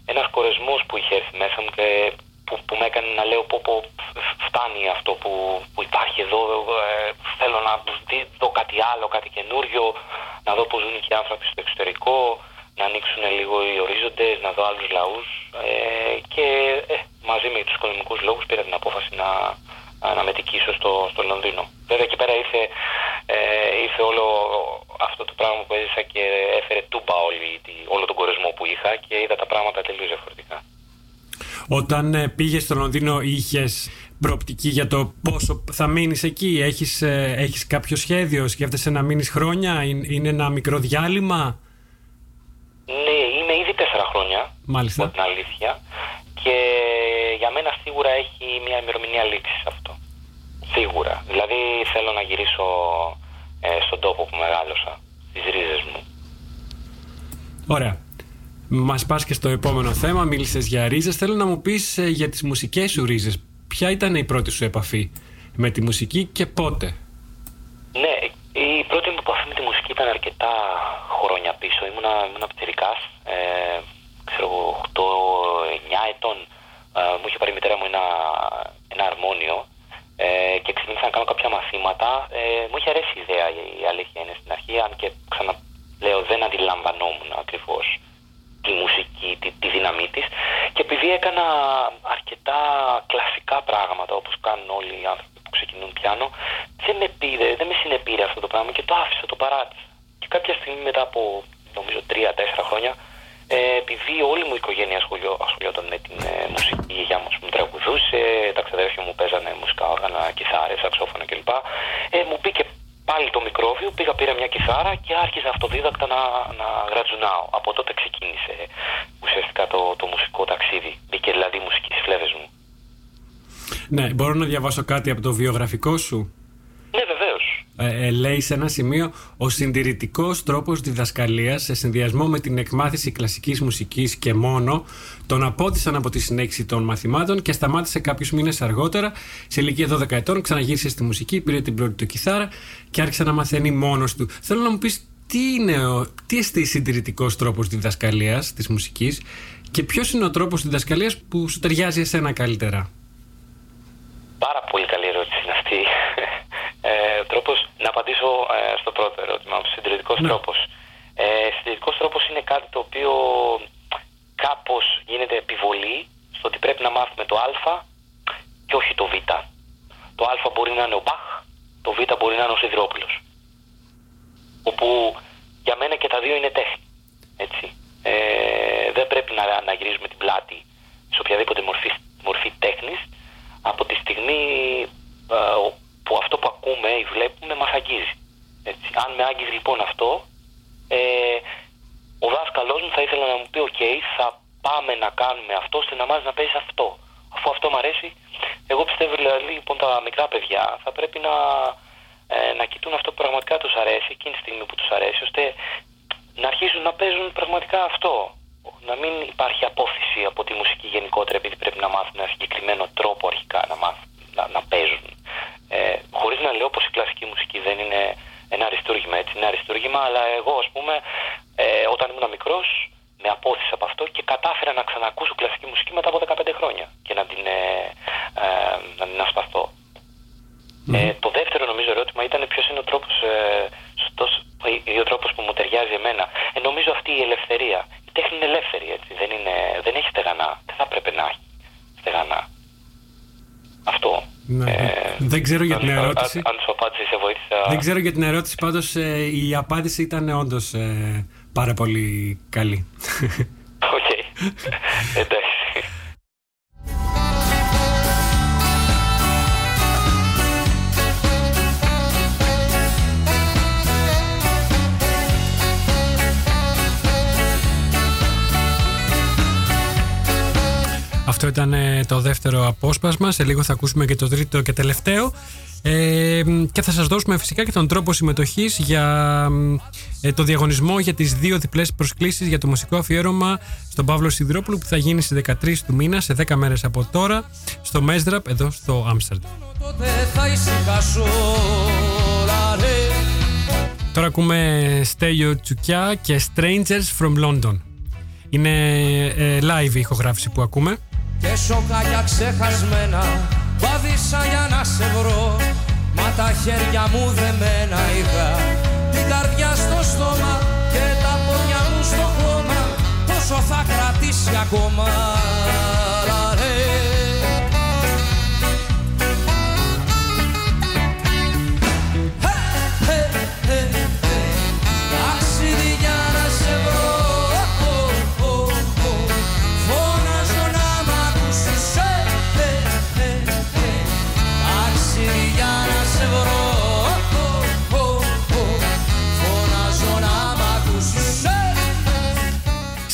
ένας κορεσμός που είχε έρθει μέσα μου και που, που με έκανε να λέω πω, πω φτάνει αυτό που, που υπάρχει εδώ. Ε, θέλω να δει- δω κάτι άλλο, κάτι καινούριο, να δω πώς ζουν και οι άνθρωποι στο εξωτερικό, να ανοίξουν λίγο οι ορίζοντες, να δω άλλους λαούς ε, και ε, μαζί με τους οικονομικούς λόγους πήρα την απόφαση να, να μετικήσω στο, στο Λονδίνο. Βέβαια εκεί πέρα ήρθε, ε, ήρθε όλο αυτό το πράγμα που έζησα και έφερε τούμπα όλη, τη- όλο τον κορεσμό που είχα και είδα τα πράγματα τελείως διαφορετικά. Όταν ε, πήγες στο Λονδίνο είχες προοπτική για το πόσο θα μείνεις εκεί, έχεις, ε, έχεις κάποιο σχέδιο, σκέφτεσαι να μείνεις χρόνια, είναι, είναι ένα μικρό διάλειμμα; Ναι, είμαι ήδη τέσσερα χρόνια, Μάλιστα. από την αλήθεια. Και για μένα σίγουρα έχει μια ημερομηνία λήξη αυτό. Σίγουρα. Δηλαδή θέλω να γυρίσω ε, στον τόπο που μεγάλωσα, στις ρίζες μου. Ωραία. Μας πας και στο επόμενο θέμα, μίλησες για ρίζες. Θέλω να μου πεις ε, για τις μουσικές σου ρίζες. Ποια ήταν η πρώτη σου επαφή με τη μουσική και πότε; Ναι, η πρώτη μου επαφή με τη μουσική ήταν αρκετά χρόνια πίσω. Ήμουνα, ήμουνα πιτσιρικάς, ε, ξέρω εγώ, 8-9 ετών. Ε, μου είχε πάρει η μητέρα μου ένα, ένα αρμόνιο ε, και ξεκίνησα να κάνω κάποια μαθήματα. Ε, μου είχε αρέσει η ιδέα, η αλήθεια είναι στην αρχή, αν και ξαναλέω δεν αντιλαμβανόμουν ακριβώς τη μουσική, τη, τη δύναμή της και επειδή έκανα αρκετά κλασικά πράγματα όπως κάνουν όλοι οι άνθρωποι που ξεκινούν πιάνο δεν με πήρε, δεν με συνεπήρε αυτό το πράγμα και το άφησα, το παράτησα και κάποια στιγμή μετά από νομίζω τρία-τέσσερα χρόνια ε, επειδή όλη μου η οικογένεια ασχολιό, ασχολιόταν με την ε, μουσική, η γιαγιά μου ας πούμε, τραγουδούσε, τα ξαδέρφια μου παίζανε μουσικά όργανα, κιθάρες, σαξόφωνα κλπ. Ε, μου μπήκε πάλι το μικρόβιο, πήγα πήρα μια κιθάρα και άρχισα αυτοδίδακτα να, να γρατζουνάω. Από τότε ξεκίνησε ουσιαστικά το, το μουσικό ταξίδι. Μπήκε δηλαδή η μουσική στις φλέβες μου. Ναι, μπορώ να διαβάσω κάτι από το βιογραφικό σου; Ναι, βεβαίως. ε, ε, λέει σε ένα σημείο ο συντηρητικός τρόπος διδασκαλίας σε συνδυασμό με την εκμάθηση κλασικής μουσικής και μόνο τον απότισαν από τη συνέχιση των μαθημάτων και σταμάτησε κάποιους μήνες αργότερα. Σε ηλικία 12 ετών ξαναγύρισε στη μουσική, πήρε την πρώτη του κιθάρα και άρχισε να μαθαίνει μόνος του. Θέλω να μου πεις τι είναι ο, τι εστί συντηρητικός τρόπος διδασκαλίας της μουσικής και ποιος είναι ο τρόπος διδασκαλίας που σου ταιριάζει εσένα καλύτερα; Πάρα πολύ καλή ερώτηση είναι αυτή. Ε, τρόπος, να απαντήσω ε, στο πρώτο ερώτημα. Ο συντηρητικός Ναι. τρόπος. Ε, συντηρητικός τρόπος είναι κάτι το οποίο κάπως γίνεται επιβολή στο ότι πρέπει να μάθουμε το α και όχι το β. Το α μπορεί να είναι ο Μπαχ, το β μπορεί να είναι ο Σιδηρόπουλος. Όπου για μένα και τα δύο είναι τέχνη. Έτσι. Ε, δεν πρέπει να, να γυρίζουμε την πλάτη σε οποιαδήποτε μορφή, μορφή τέχνης από τη στιγμή ε, που αυτό που ακούμε ή βλέπουμε μας αγγίζει. Έτσι. Αν με άγγιζε λοιπόν αυτό, ε, ο δάσκαλός μου θα ήθελε να μου πει «ΟΚ, θα πάμε να κάνουμε αυτό ώστε να μάθεις να παίζεις αυτό». Αφού αυτό μου αρέσει, εγώ πιστεύω δηλαδή λοιπόν τα μικρά παιδιά θα πρέπει να, ε, να κοιτούν αυτό που πραγματικά τους αρέσει εκείνη τη στιγμή που τους αρέσει ώστε να αρχίσουν να παίζουν πραγματικά αυτό. Να μην υπάρχει απόφυση από τη μουσική γενικότερα επειδή πρέπει να μάθουν ένα συγκεκριμένο τρόπο αρχικά να, μάθουν, να, να παίζουν. Ε, Χωρίς να λέω πως η κλασική μουσική δεν είναι ένα αριστούργημα, έτσι είναι αριστούργημα, αλλά εγώ ας πούμε ε, όταν ήμουν μικρός με απόθυσα από αυτό και κατάφερα να ξανακούσω κλασική μουσική μετά από 15 χρόνια και να την, ε, ε, να την ασπαστώ. Ε, το δεύτερο νομίζω ερώτημα ήταν ποιος είναι ο τρόπος, ε, σωστός, ή ο τρόπος που μου ταιριάζει εμένα. Ε, νομίζω αυτή η ελευθερία. Η τέχνη είναι ελεύθερη, έτσι. Δεν, είναι, δεν έχει στεγανά. Δεν θα πρέπει να έχει στεγανά. Αυτό. Ναι. δεν ξέρω για την αν- ερώτηση. Αν, αν σου απάντησε, σε βοήθησα. Δεν ξέρω για την ερώτηση, πάντως ε, η απάντηση ήταν όντως πάρα πολύ καλή. Οκ. Εντάξει. Ήταν ε, το δεύτερο απόσπασμα. Σε λίγο θα ακούσουμε και το τρίτο και τελευταίο. Ε, και θα σας δώσουμε φυσικά και τον τρόπο συμμετοχής για ε, το διαγωνισμό για τις δύο διπλές προσκλήσεις για το μουσικό αφιέρωμα στον Παύλο Σιδηρόπουλο που θα γίνει στις 13 του μήνα σε 10 μέρες από τώρα στο Μέσδραπ εδώ στο Άμστερνταμ. Τότε θα ησυχάσω λαρέ Τώρα ακούμε Στέλιο Τσουκιά και Strangers from London. Είναι ε, live η ηχογράφηση που ακούμε. Και σοκάκια ξεχασμένα Βάδισα για να σε βρω. Μα τα χέρια μου δεμένα είχα Την καρδιά στο στόμα Και τα πόδια μου στο χώμα. Πόσο θα κρατήσει ακόμα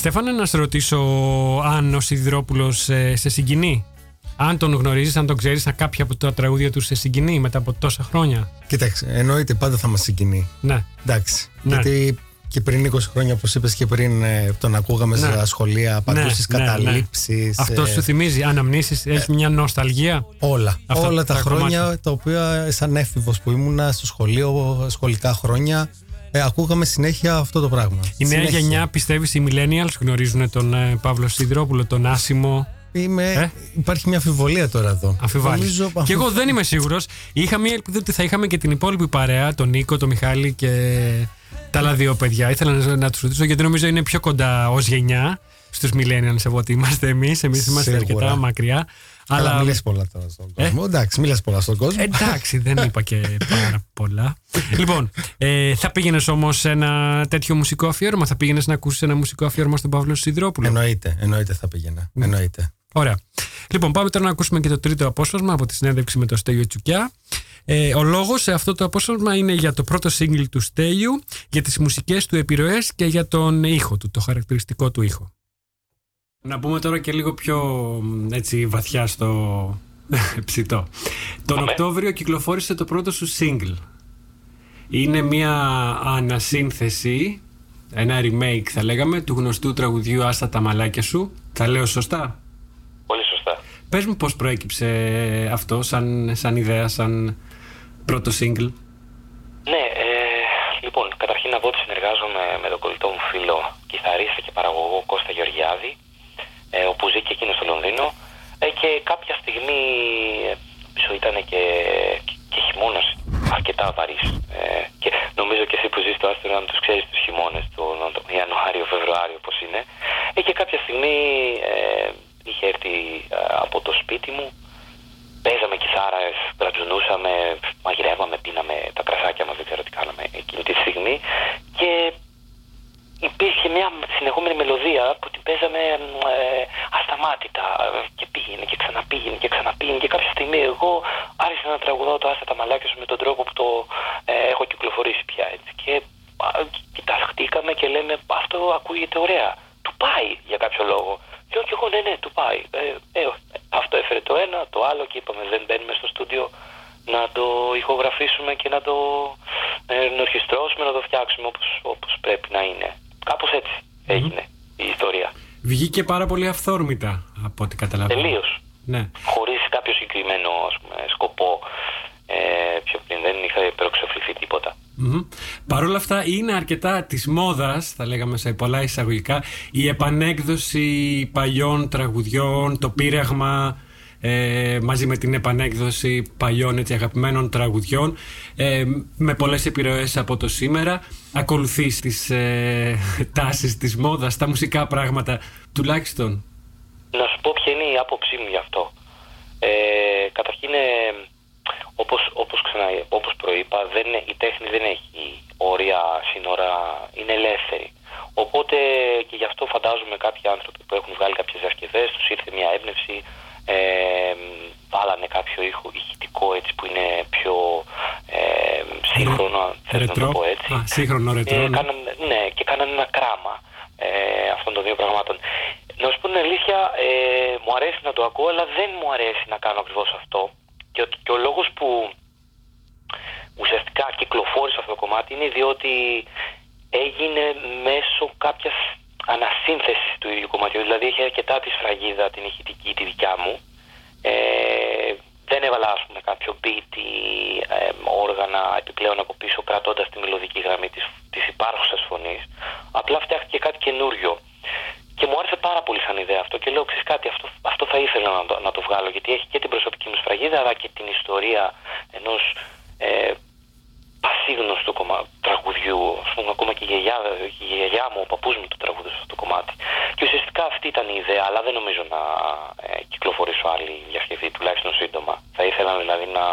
Στέφανε, να σε ρωτήσω αν ο Σιδηρόπουλος ε, σε συγκινεί. Αν τον γνωρίζεις, αν τον ξέρεις, αν κάποια από τα τραγούδια του σε συγκινεί μετά από τόσα χρόνια. Κοίταξε, εννοείται πάντα θα μας συγκινεί. Ναι. Εντάξει. Ναι. Γιατί και πριν 20 χρόνια, όπως είπες και πριν, ε, τον ακούγαμε Ναι. στα σχολεία, παντού Ναι, στι ναι, ναι. καταλήψεις. Αυτό σου θυμίζει αναμνήσεις, έχει μια νοσταλγία; Όλα. Αυτά όλα τα, τα χρόνια κομμάτια. τα οποία σαν έφηβος που ήμουνα στο σχολείο, σχολικά χρόνια, ε, ακούγαμε συνέχεια αυτό το πράγμα. Η νέα Συνέχεια. γενιά, πιστεύεις, οι millennials γνωρίζουν τον ε, Παύλο Σιδηρόπουλο, τον Άσιμο. Είμαι, Ε; Υπάρχει μια αμφιβολία τώρα εδώ. Αμφιβάλλεις. Νομίζω- Και εγώ δεν είμαι σίγουρος. Είχα μια ελπίδα ότι θα είχαμε και την υπόλοιπη παρέα, τον Νίκο, τον Μιχάλη και τα άλλα δύο παιδιά. Ήθελα να, να τους ρωτήσω γιατί νομίζω είναι πιο κοντά ως γενιά στους millennials από ότι είμαστε εμείς. Εμείς είμαστε Σίγουρα. αρκετά μακριά. Αλλά Αλλά. μιλάς πολλά τώρα στον Ε; κόσμο. Εντάξει, μιλάς πολλά στον κόσμο. Εντάξει, δεν είπα και πάρα πολλά. λοιπόν, ε, θα πήγαινες όμως σε ένα τέτοιο μουσικό αφιέρωμα, θα πήγαινες να ακούσεις ένα μουσικό αφιέρωμα στον Παύλο Σιδρόπουλο. Εννοείται, εννοείται θα πήγαινα. Εννοείται. Ωραία. Λοιπόν, πάμε τώρα να ακούσουμε και το τρίτο απόσπασμα από τη συνέντευξη με το Στέλιο Τσουκιά. Ε, ο λόγος σε αυτό το απόσπασμα είναι για το πρώτο single του Στέλιου, για τις μουσικές του επιρροές και για τον ήχο του, το χαρακτηριστικό του ήχο. Να πούμε τώρα και λίγο πιο μ, έτσι βαθιά στο ψητό. Τον Οκτώβριο κυκλοφόρησε το πρώτο σου single. Είναι μια ανασύνθεση, ένα remake θα λέγαμε, του γνωστού τραγουδιού «Άστα τα μαλάκια σου». Τα λέω σωστά; Πολύ σωστά. Πες μου πώς προέκυψε αυτό σαν, σαν ιδέα, σαν πρώτο single. Ναι, ε, λοιπόν, καταρχήν να πω ότι συνεργάζομαι με τον κολλητό μου φίλο, κιθαρίστα και παραγωγό Κώστα Γεωργιάδη, ε, όπου ζει και εκείνο στο Λονδίνο. Ε, και κάποια στιγμή, ε, πίσω ήταν και, και χειμώνα αρκετά βαρύ. Ε, και νομίζω και εσύ που ζεις στο Άστρο να τους ξέρεις του χειμώνε, τον Ιανουάριο, Φεβρουάριο, πώ είναι. Ε, και κάποια στιγμή ε, είχε έρθει ε, από το σπίτι μου Παίζαμε κιθάρες, μπρατζουνούσαμε, μαγειρεύαμε, πίναμε τα κρασάκια μας, δεν ξέρω τι κάναμε εκείνη τη στιγμή και υπήρχε μια συνεχόμενη μελωδία που την παίζαμε ε, ασταμάτητα ε, και πήγαινε και ξαναπήγαινε και ξαναπήγαινε και κάποια στιγμή εγώ άρχισα να τραγουδάω το άστα τα μαλάκια σου με τον τρόπο που το ε, έχω κυκλοφορήσει πια έτσι και α, κοιταχτήκαμε και λέμε αυτό ακούγεται ωραία του πάει για κάποιο λόγο και όχι εγώ ναι ναι του πάει ε, ε, αυτό έφερε το ένα το άλλο και είπαμε δεν μπαίνουμε στο στούντιο να το ηχογραφήσουμε και να το ε, ενορχιστρώσουμε, να το φτιάξουμε όπως, όπως πρέπει να είναι. Κάπως έτσι έγινε η ιστορία. Βγήκε πάρα πολύ αυθόρμητα από ό,τι καταλαβαίνω. Τελείως. Ναι. Χωρίς κάποιο συγκεκριμένο ας πούμε, σκοπό ε, πιο πριν δεν είχα υπεροξοφληθεί τίποτα. Μμμ. Παρ' όλα αυτά είναι αρκετά της μόδας, θα λέγαμε σε πολλά εισαγωγικά, η επανέκδοση παλιών τραγουδιών, το πείραγμα ε, μαζί με την επανέκδοση παλιών έτσι, αγαπημένων τραγουδιών ε, με πολλές επιρροές από το σήμερα. Ακολουθείς τις ε, τάσεις της μόδας, τα μουσικά πράγματα τουλάχιστον. Να σου πω ποια είναι η άποψή μου γι' αυτό. Ε, καταρχήν, ε, όπως, όπως, ξανα, όπως προείπα, δεν, η τέχνη δεν έχει όρια, σύνορα, είναι ελεύθερη. Οπότε και γι' αυτό φαντάζομαι κάποιοι άνθρωποι που έχουν βγάλει κάποιες διασκευές, τους ήρθε μια έμπνευση, ε, βάλανε κάποιο ήχο, ηχητικό έτσι που είναι πιο ε, σύγχρονο, αν θέλω να το πω έτσι. Α, σύγχρονο ρετρό. Ε, ναι. κάνανε, ναι, και κάνανε ένα κράμα ε, αυτών των δύο πραγμάτων. Να σου πω την αλήθεια, ε, μου αρέσει να το ακούω, αλλά δεν μου αρέσει να κάνω ακριβώς αυτό. Και, ο- και ο λόγος που ουσιαστικά κυκλοφόρησε αυτό το κομμάτι είναι διότι έγινε μέσω κάποιας ανασύνθεσης του ίδιου κομματιού. Δηλαδή έχει αρκετά τη σφραγίδα την ηχητική, τη δικιά μου. Ε, δεν έβαλα ας πούμε κάποιο beat ή ε, όργανα επιπλέον από πίσω κρατώντας τη μελωδική γραμμή της, της υπάρχουσας φωνής. Απλά φτιάχτηκε κάτι καινούριο. Και μου άρεσε πάρα πολύ σαν ιδέα αυτό και λέω ξέρεις κάτι, αυτό, αυτό θα ήθελα να το, να το βγάλω γιατί έχει και την προσωπική μου σφραγίδα αλλά και την ιστορία ενός ε, πασίγνωστου κομμα... τραγουδιού. Ας πούμε, ακόμα και η γιαγιά, η γιαγιά μου, ο παππούς μου το τραγούδησε αυτό το κομμάτι. Και ουσιαστικά αυτή ήταν η ιδέα, αλλά δεν νομίζω να ε, κυκλοφορήσω άλλη διασκευή, τουλάχιστον σύντομα. Θα ήθελα δηλαδή να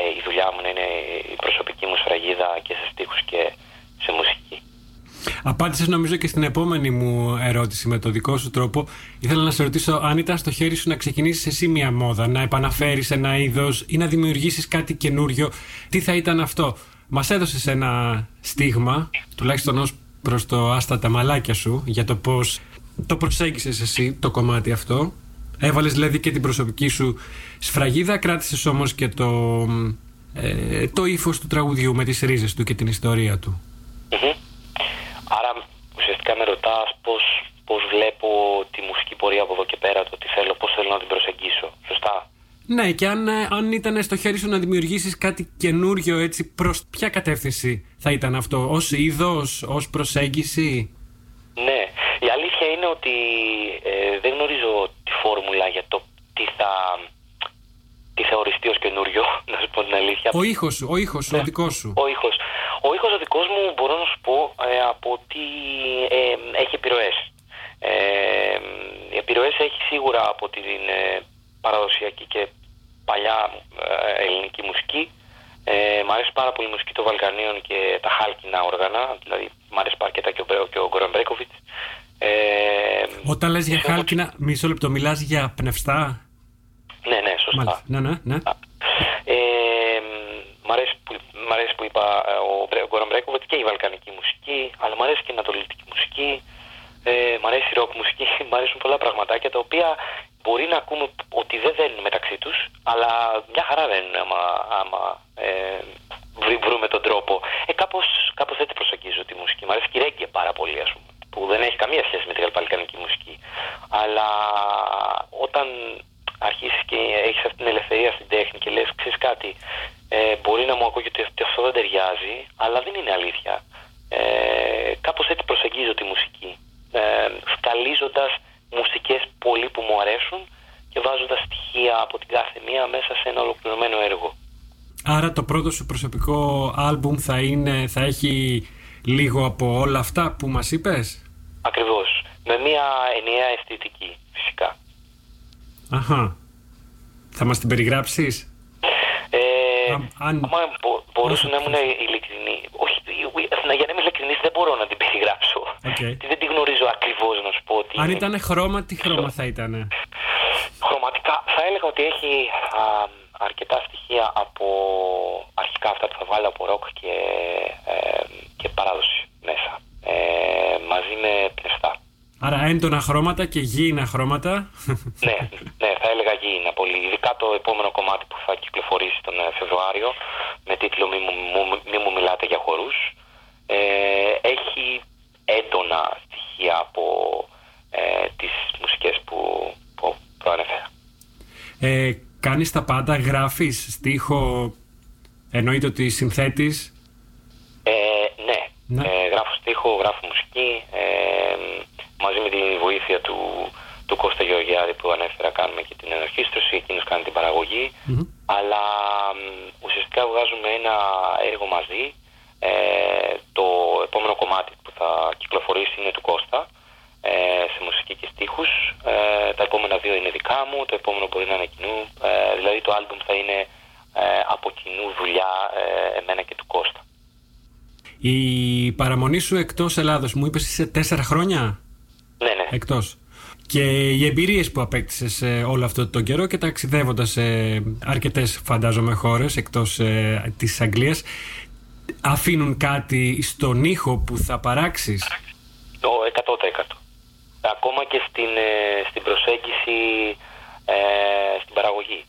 ε, η δουλειά μου να είναι η προσωπική μου σφραγίδα και σε στίχους και σε μουσική. Απάντησες νομίζω και στην επόμενη μου ερώτηση με το δικό σου τρόπο. Ήθελα να σε ρωτήσω αν ήταν στο χέρι σου να ξεκινήσεις εσύ μια μόδα, να επαναφέρεις ένα είδος ή να δημιουργήσεις κάτι καινούριο. Τι θα ήταν αυτό; Μας έδωσες ένα στίγμα, τουλάχιστον ως προς το άστα τα μαλάκια σου, για το πώς το προσέγγισες εσύ το κομμάτι αυτό. Έβαλες δηλαδή και την προσωπική σου σφραγίδα, κράτησες όμως και το, ε, το ύφος του τραγουδιού με τις ρίζες του και την ιστορία του. Μμμ. Άρα ουσιαστικά με ρωτάς πώς, πώς βλέπω τη μουσική πορεία από εδώ και πέρα, το τι θέλω, πώς θέλω να την προσεγγίσω. Σωστά; Ναι, και αν, ε, αν ήταν στο χέρι σου να δημιουργήσεις κάτι καινούριο έτσι, προς ποια κατεύθυνση θα ήταν αυτό, ως είδος, ως προσέγγιση; Ναι, η αλήθεια είναι ότι ε, δεν γνωρίζω τη φόρμουλα για το τι θα, τι θα οριστεί ως καινούριο, να σου πω την αλήθεια. Ο ήχος σου, ο ήχος σου, ο δικός σου. Ο ήχος. Ο ήχος ο δικός μου μπορώ να σου πω ε, από ότι ε, έχει επιρροές. Ε, οι επιρροές έχει σίγουρα από την ε, παραδοσιακή και παλιά ε, ελληνική μουσική. Ε, μ' αρέσει πάρα πολύ η μουσική των Βαλκανίων και τα χάλκινα όργανα, δηλαδή μ' αρέσει αρκετά και ο, Μπρέ- και ο Γκόραν Μπρέκοβιτς. Ε, Όταν λες για χάλκινα, μισό λεπτό, μιλάς για πνευστά; ναι, ναι, σωστά. Μάλιστα. Ναι, ναι, ναι. Ε, μ, αρέσει που, μ' αρέσει που είπα ε, ο, Μπρέ- ο Γκόραν Μπρέκοβιτς και η βαλκανική μουσική, αλλά μου αρέσει και η ανατολική μουσική, ε, μ' αρέσει η ροκ μουσική, μ' αρέσουν πολλά πραγματάκια τα οποία μπορεί να ακούμε ότι δεν δένουν μεταξύ τους, αλλά μια χαρά δένουν άμα, άμα ε, βρούμε τον τρόπο. Ε, κάπως, κάπως δεν την προσεγγίζω τη μουσική. Μ' αρέσει και η πάρα πολύ, ας πούμε, που δεν έχει καμία σχέση με την βαλκανική μουσική. Αλλά το πρώτο σου προσωπικό άλμπουμ θα, είναι, θα έχει λίγο από όλα αυτά που μας είπες; Ακριβώς. Με μια ενιαία αισθητική, φυσικά. Αχα. Θα μας την περιγράψεις; Ε, αν... άμα μπο- μπορούσα να ήμουν ειλικρινή. Όχι, ε, να- για να είμαι ειλικρινής δεν μπορώ να την περιγράψω. Οκ. Γιατί δεν τη γνωρίζω ακριβώς να σου πω ότι Αν είναι. ήταν χρώμα, τι χρώμα θα ήταν. Χρωματικά θα έλεγα ότι έχει α, αρκετά στοιχεία από αρχικά αυτά που θα βάλω από ροκ και, ε, και παράδοση μέσα. Ε, μαζί με πνευστά. Άρα έντονα χρώματα και γήινα χρώματα. ναι, ναι, θα έλεγα γήινα πολύ. Ειδικά το επόμενο κομμάτι που θα κυκλοφορήσει τον ε, Φεβρουάριο με τίτλο Μη μου, μου- μη μου μιλάτε για χορούς ε, έχει έντονα στοιχεία από ε, τις μουσικές που, που προανέφερα. Ε, κάνεις τα πάντα, γράφεις στίχο, εννοείται ότι συνθέτεις. Ε, ναι, Ναι. Ε, γράφω στίχο, γράφω μουσική ε, μαζί με τη βοήθεια του, του Κώστα Γεωργιάδη που ανέφερα κάνουμε και την ενορχήστρωση, εκείνος κάνει την παραγωγή. Αλλά μ, ουσιαστικά βγάζουμε ένα έργο μαζί. Ε, το επόμενο κομμάτι που θα κυκλοφορήσει είναι του Κώστα. ε, σε μουσική και στίχους ε, τα επόμενα δύο είναι δικά μου το επόμενο μπορεί να είναι κοινού ε, δηλαδή το άλμπουμ θα είναι ε, από κοινού δουλειά ε, εμένα και του Κώστα Η παραμονή σου εκτός Ελλάδος, μου είπες είσαι τέσσερα χρόνια; Ναι, ναι. εκτός. Και οι εμπειρίες που απέκτησες ε, όλο αυτό τον καιρό και ταξιδεύοντας σε αρκετές φαντάζομαι χώρες εκτός ε, της Αγγλίας αφήνουν κάτι στον ήχο που θα παράξεις; Το 100%. Ακόμα και στην, ε, στην προσέγγιση ε, στην παραγωγή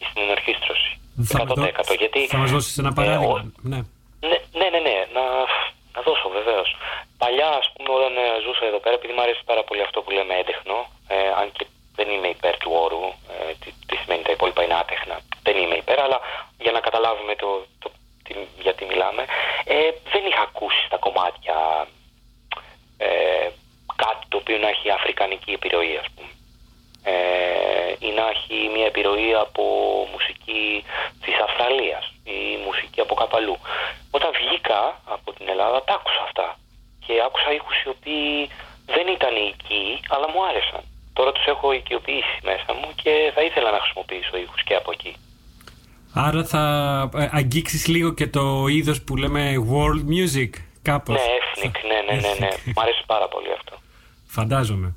ή στην ενορχήστρωση. Θα, 100%. δω- γιατί, θα μας δώσεις ένα ε, παράδειγμα. ο- ναι. ναι, ναι, ναι, ναι, να, να δώσω βεβαίως. Παλιά, ας πούμε, όταν ε, ζούσα εδώ πέρα, επειδή μου αρέσει πάρα πολύ αυτό που λέμε έντεχνο, ε, αν και δεν είμαι υπέρ του όρου, ε, τι, τι σημαίνει τα υπόλοιπα είναι άτεχνα, δεν είμαι υπέρ, αλλά για να καταλάβουμε το, το, τι, γιατί μιλάμε, ε, δεν είχα ακούσει στα κομμάτια ε, κάτι το οποίο να έχει αφρικανική επιρροή, ας πούμε. Ε, ή να έχει μια επιρροή από μουσική της Αυστραλίας ή μουσική από κάπου αλλού. Όταν βγήκα από την Ελλάδα τα άκουσα αυτά και άκουσα ήχους οι οποίοι δεν ήταν οικοί αλλά μου άρεσαν. Τώρα τους έχω οικειοποιήσει μέσα μου και θα ήθελα να χρησιμοποιήσω ήχους και από εκεί. Άρα θα ε, αγγίξεις λίγο και το είδος που λέμε world music κάπως. Ναι, ethnic, ναι, ναι, ναι, ναι. Μ' αρέσει πάρα πολύ αυτό. Φαντάζομαι.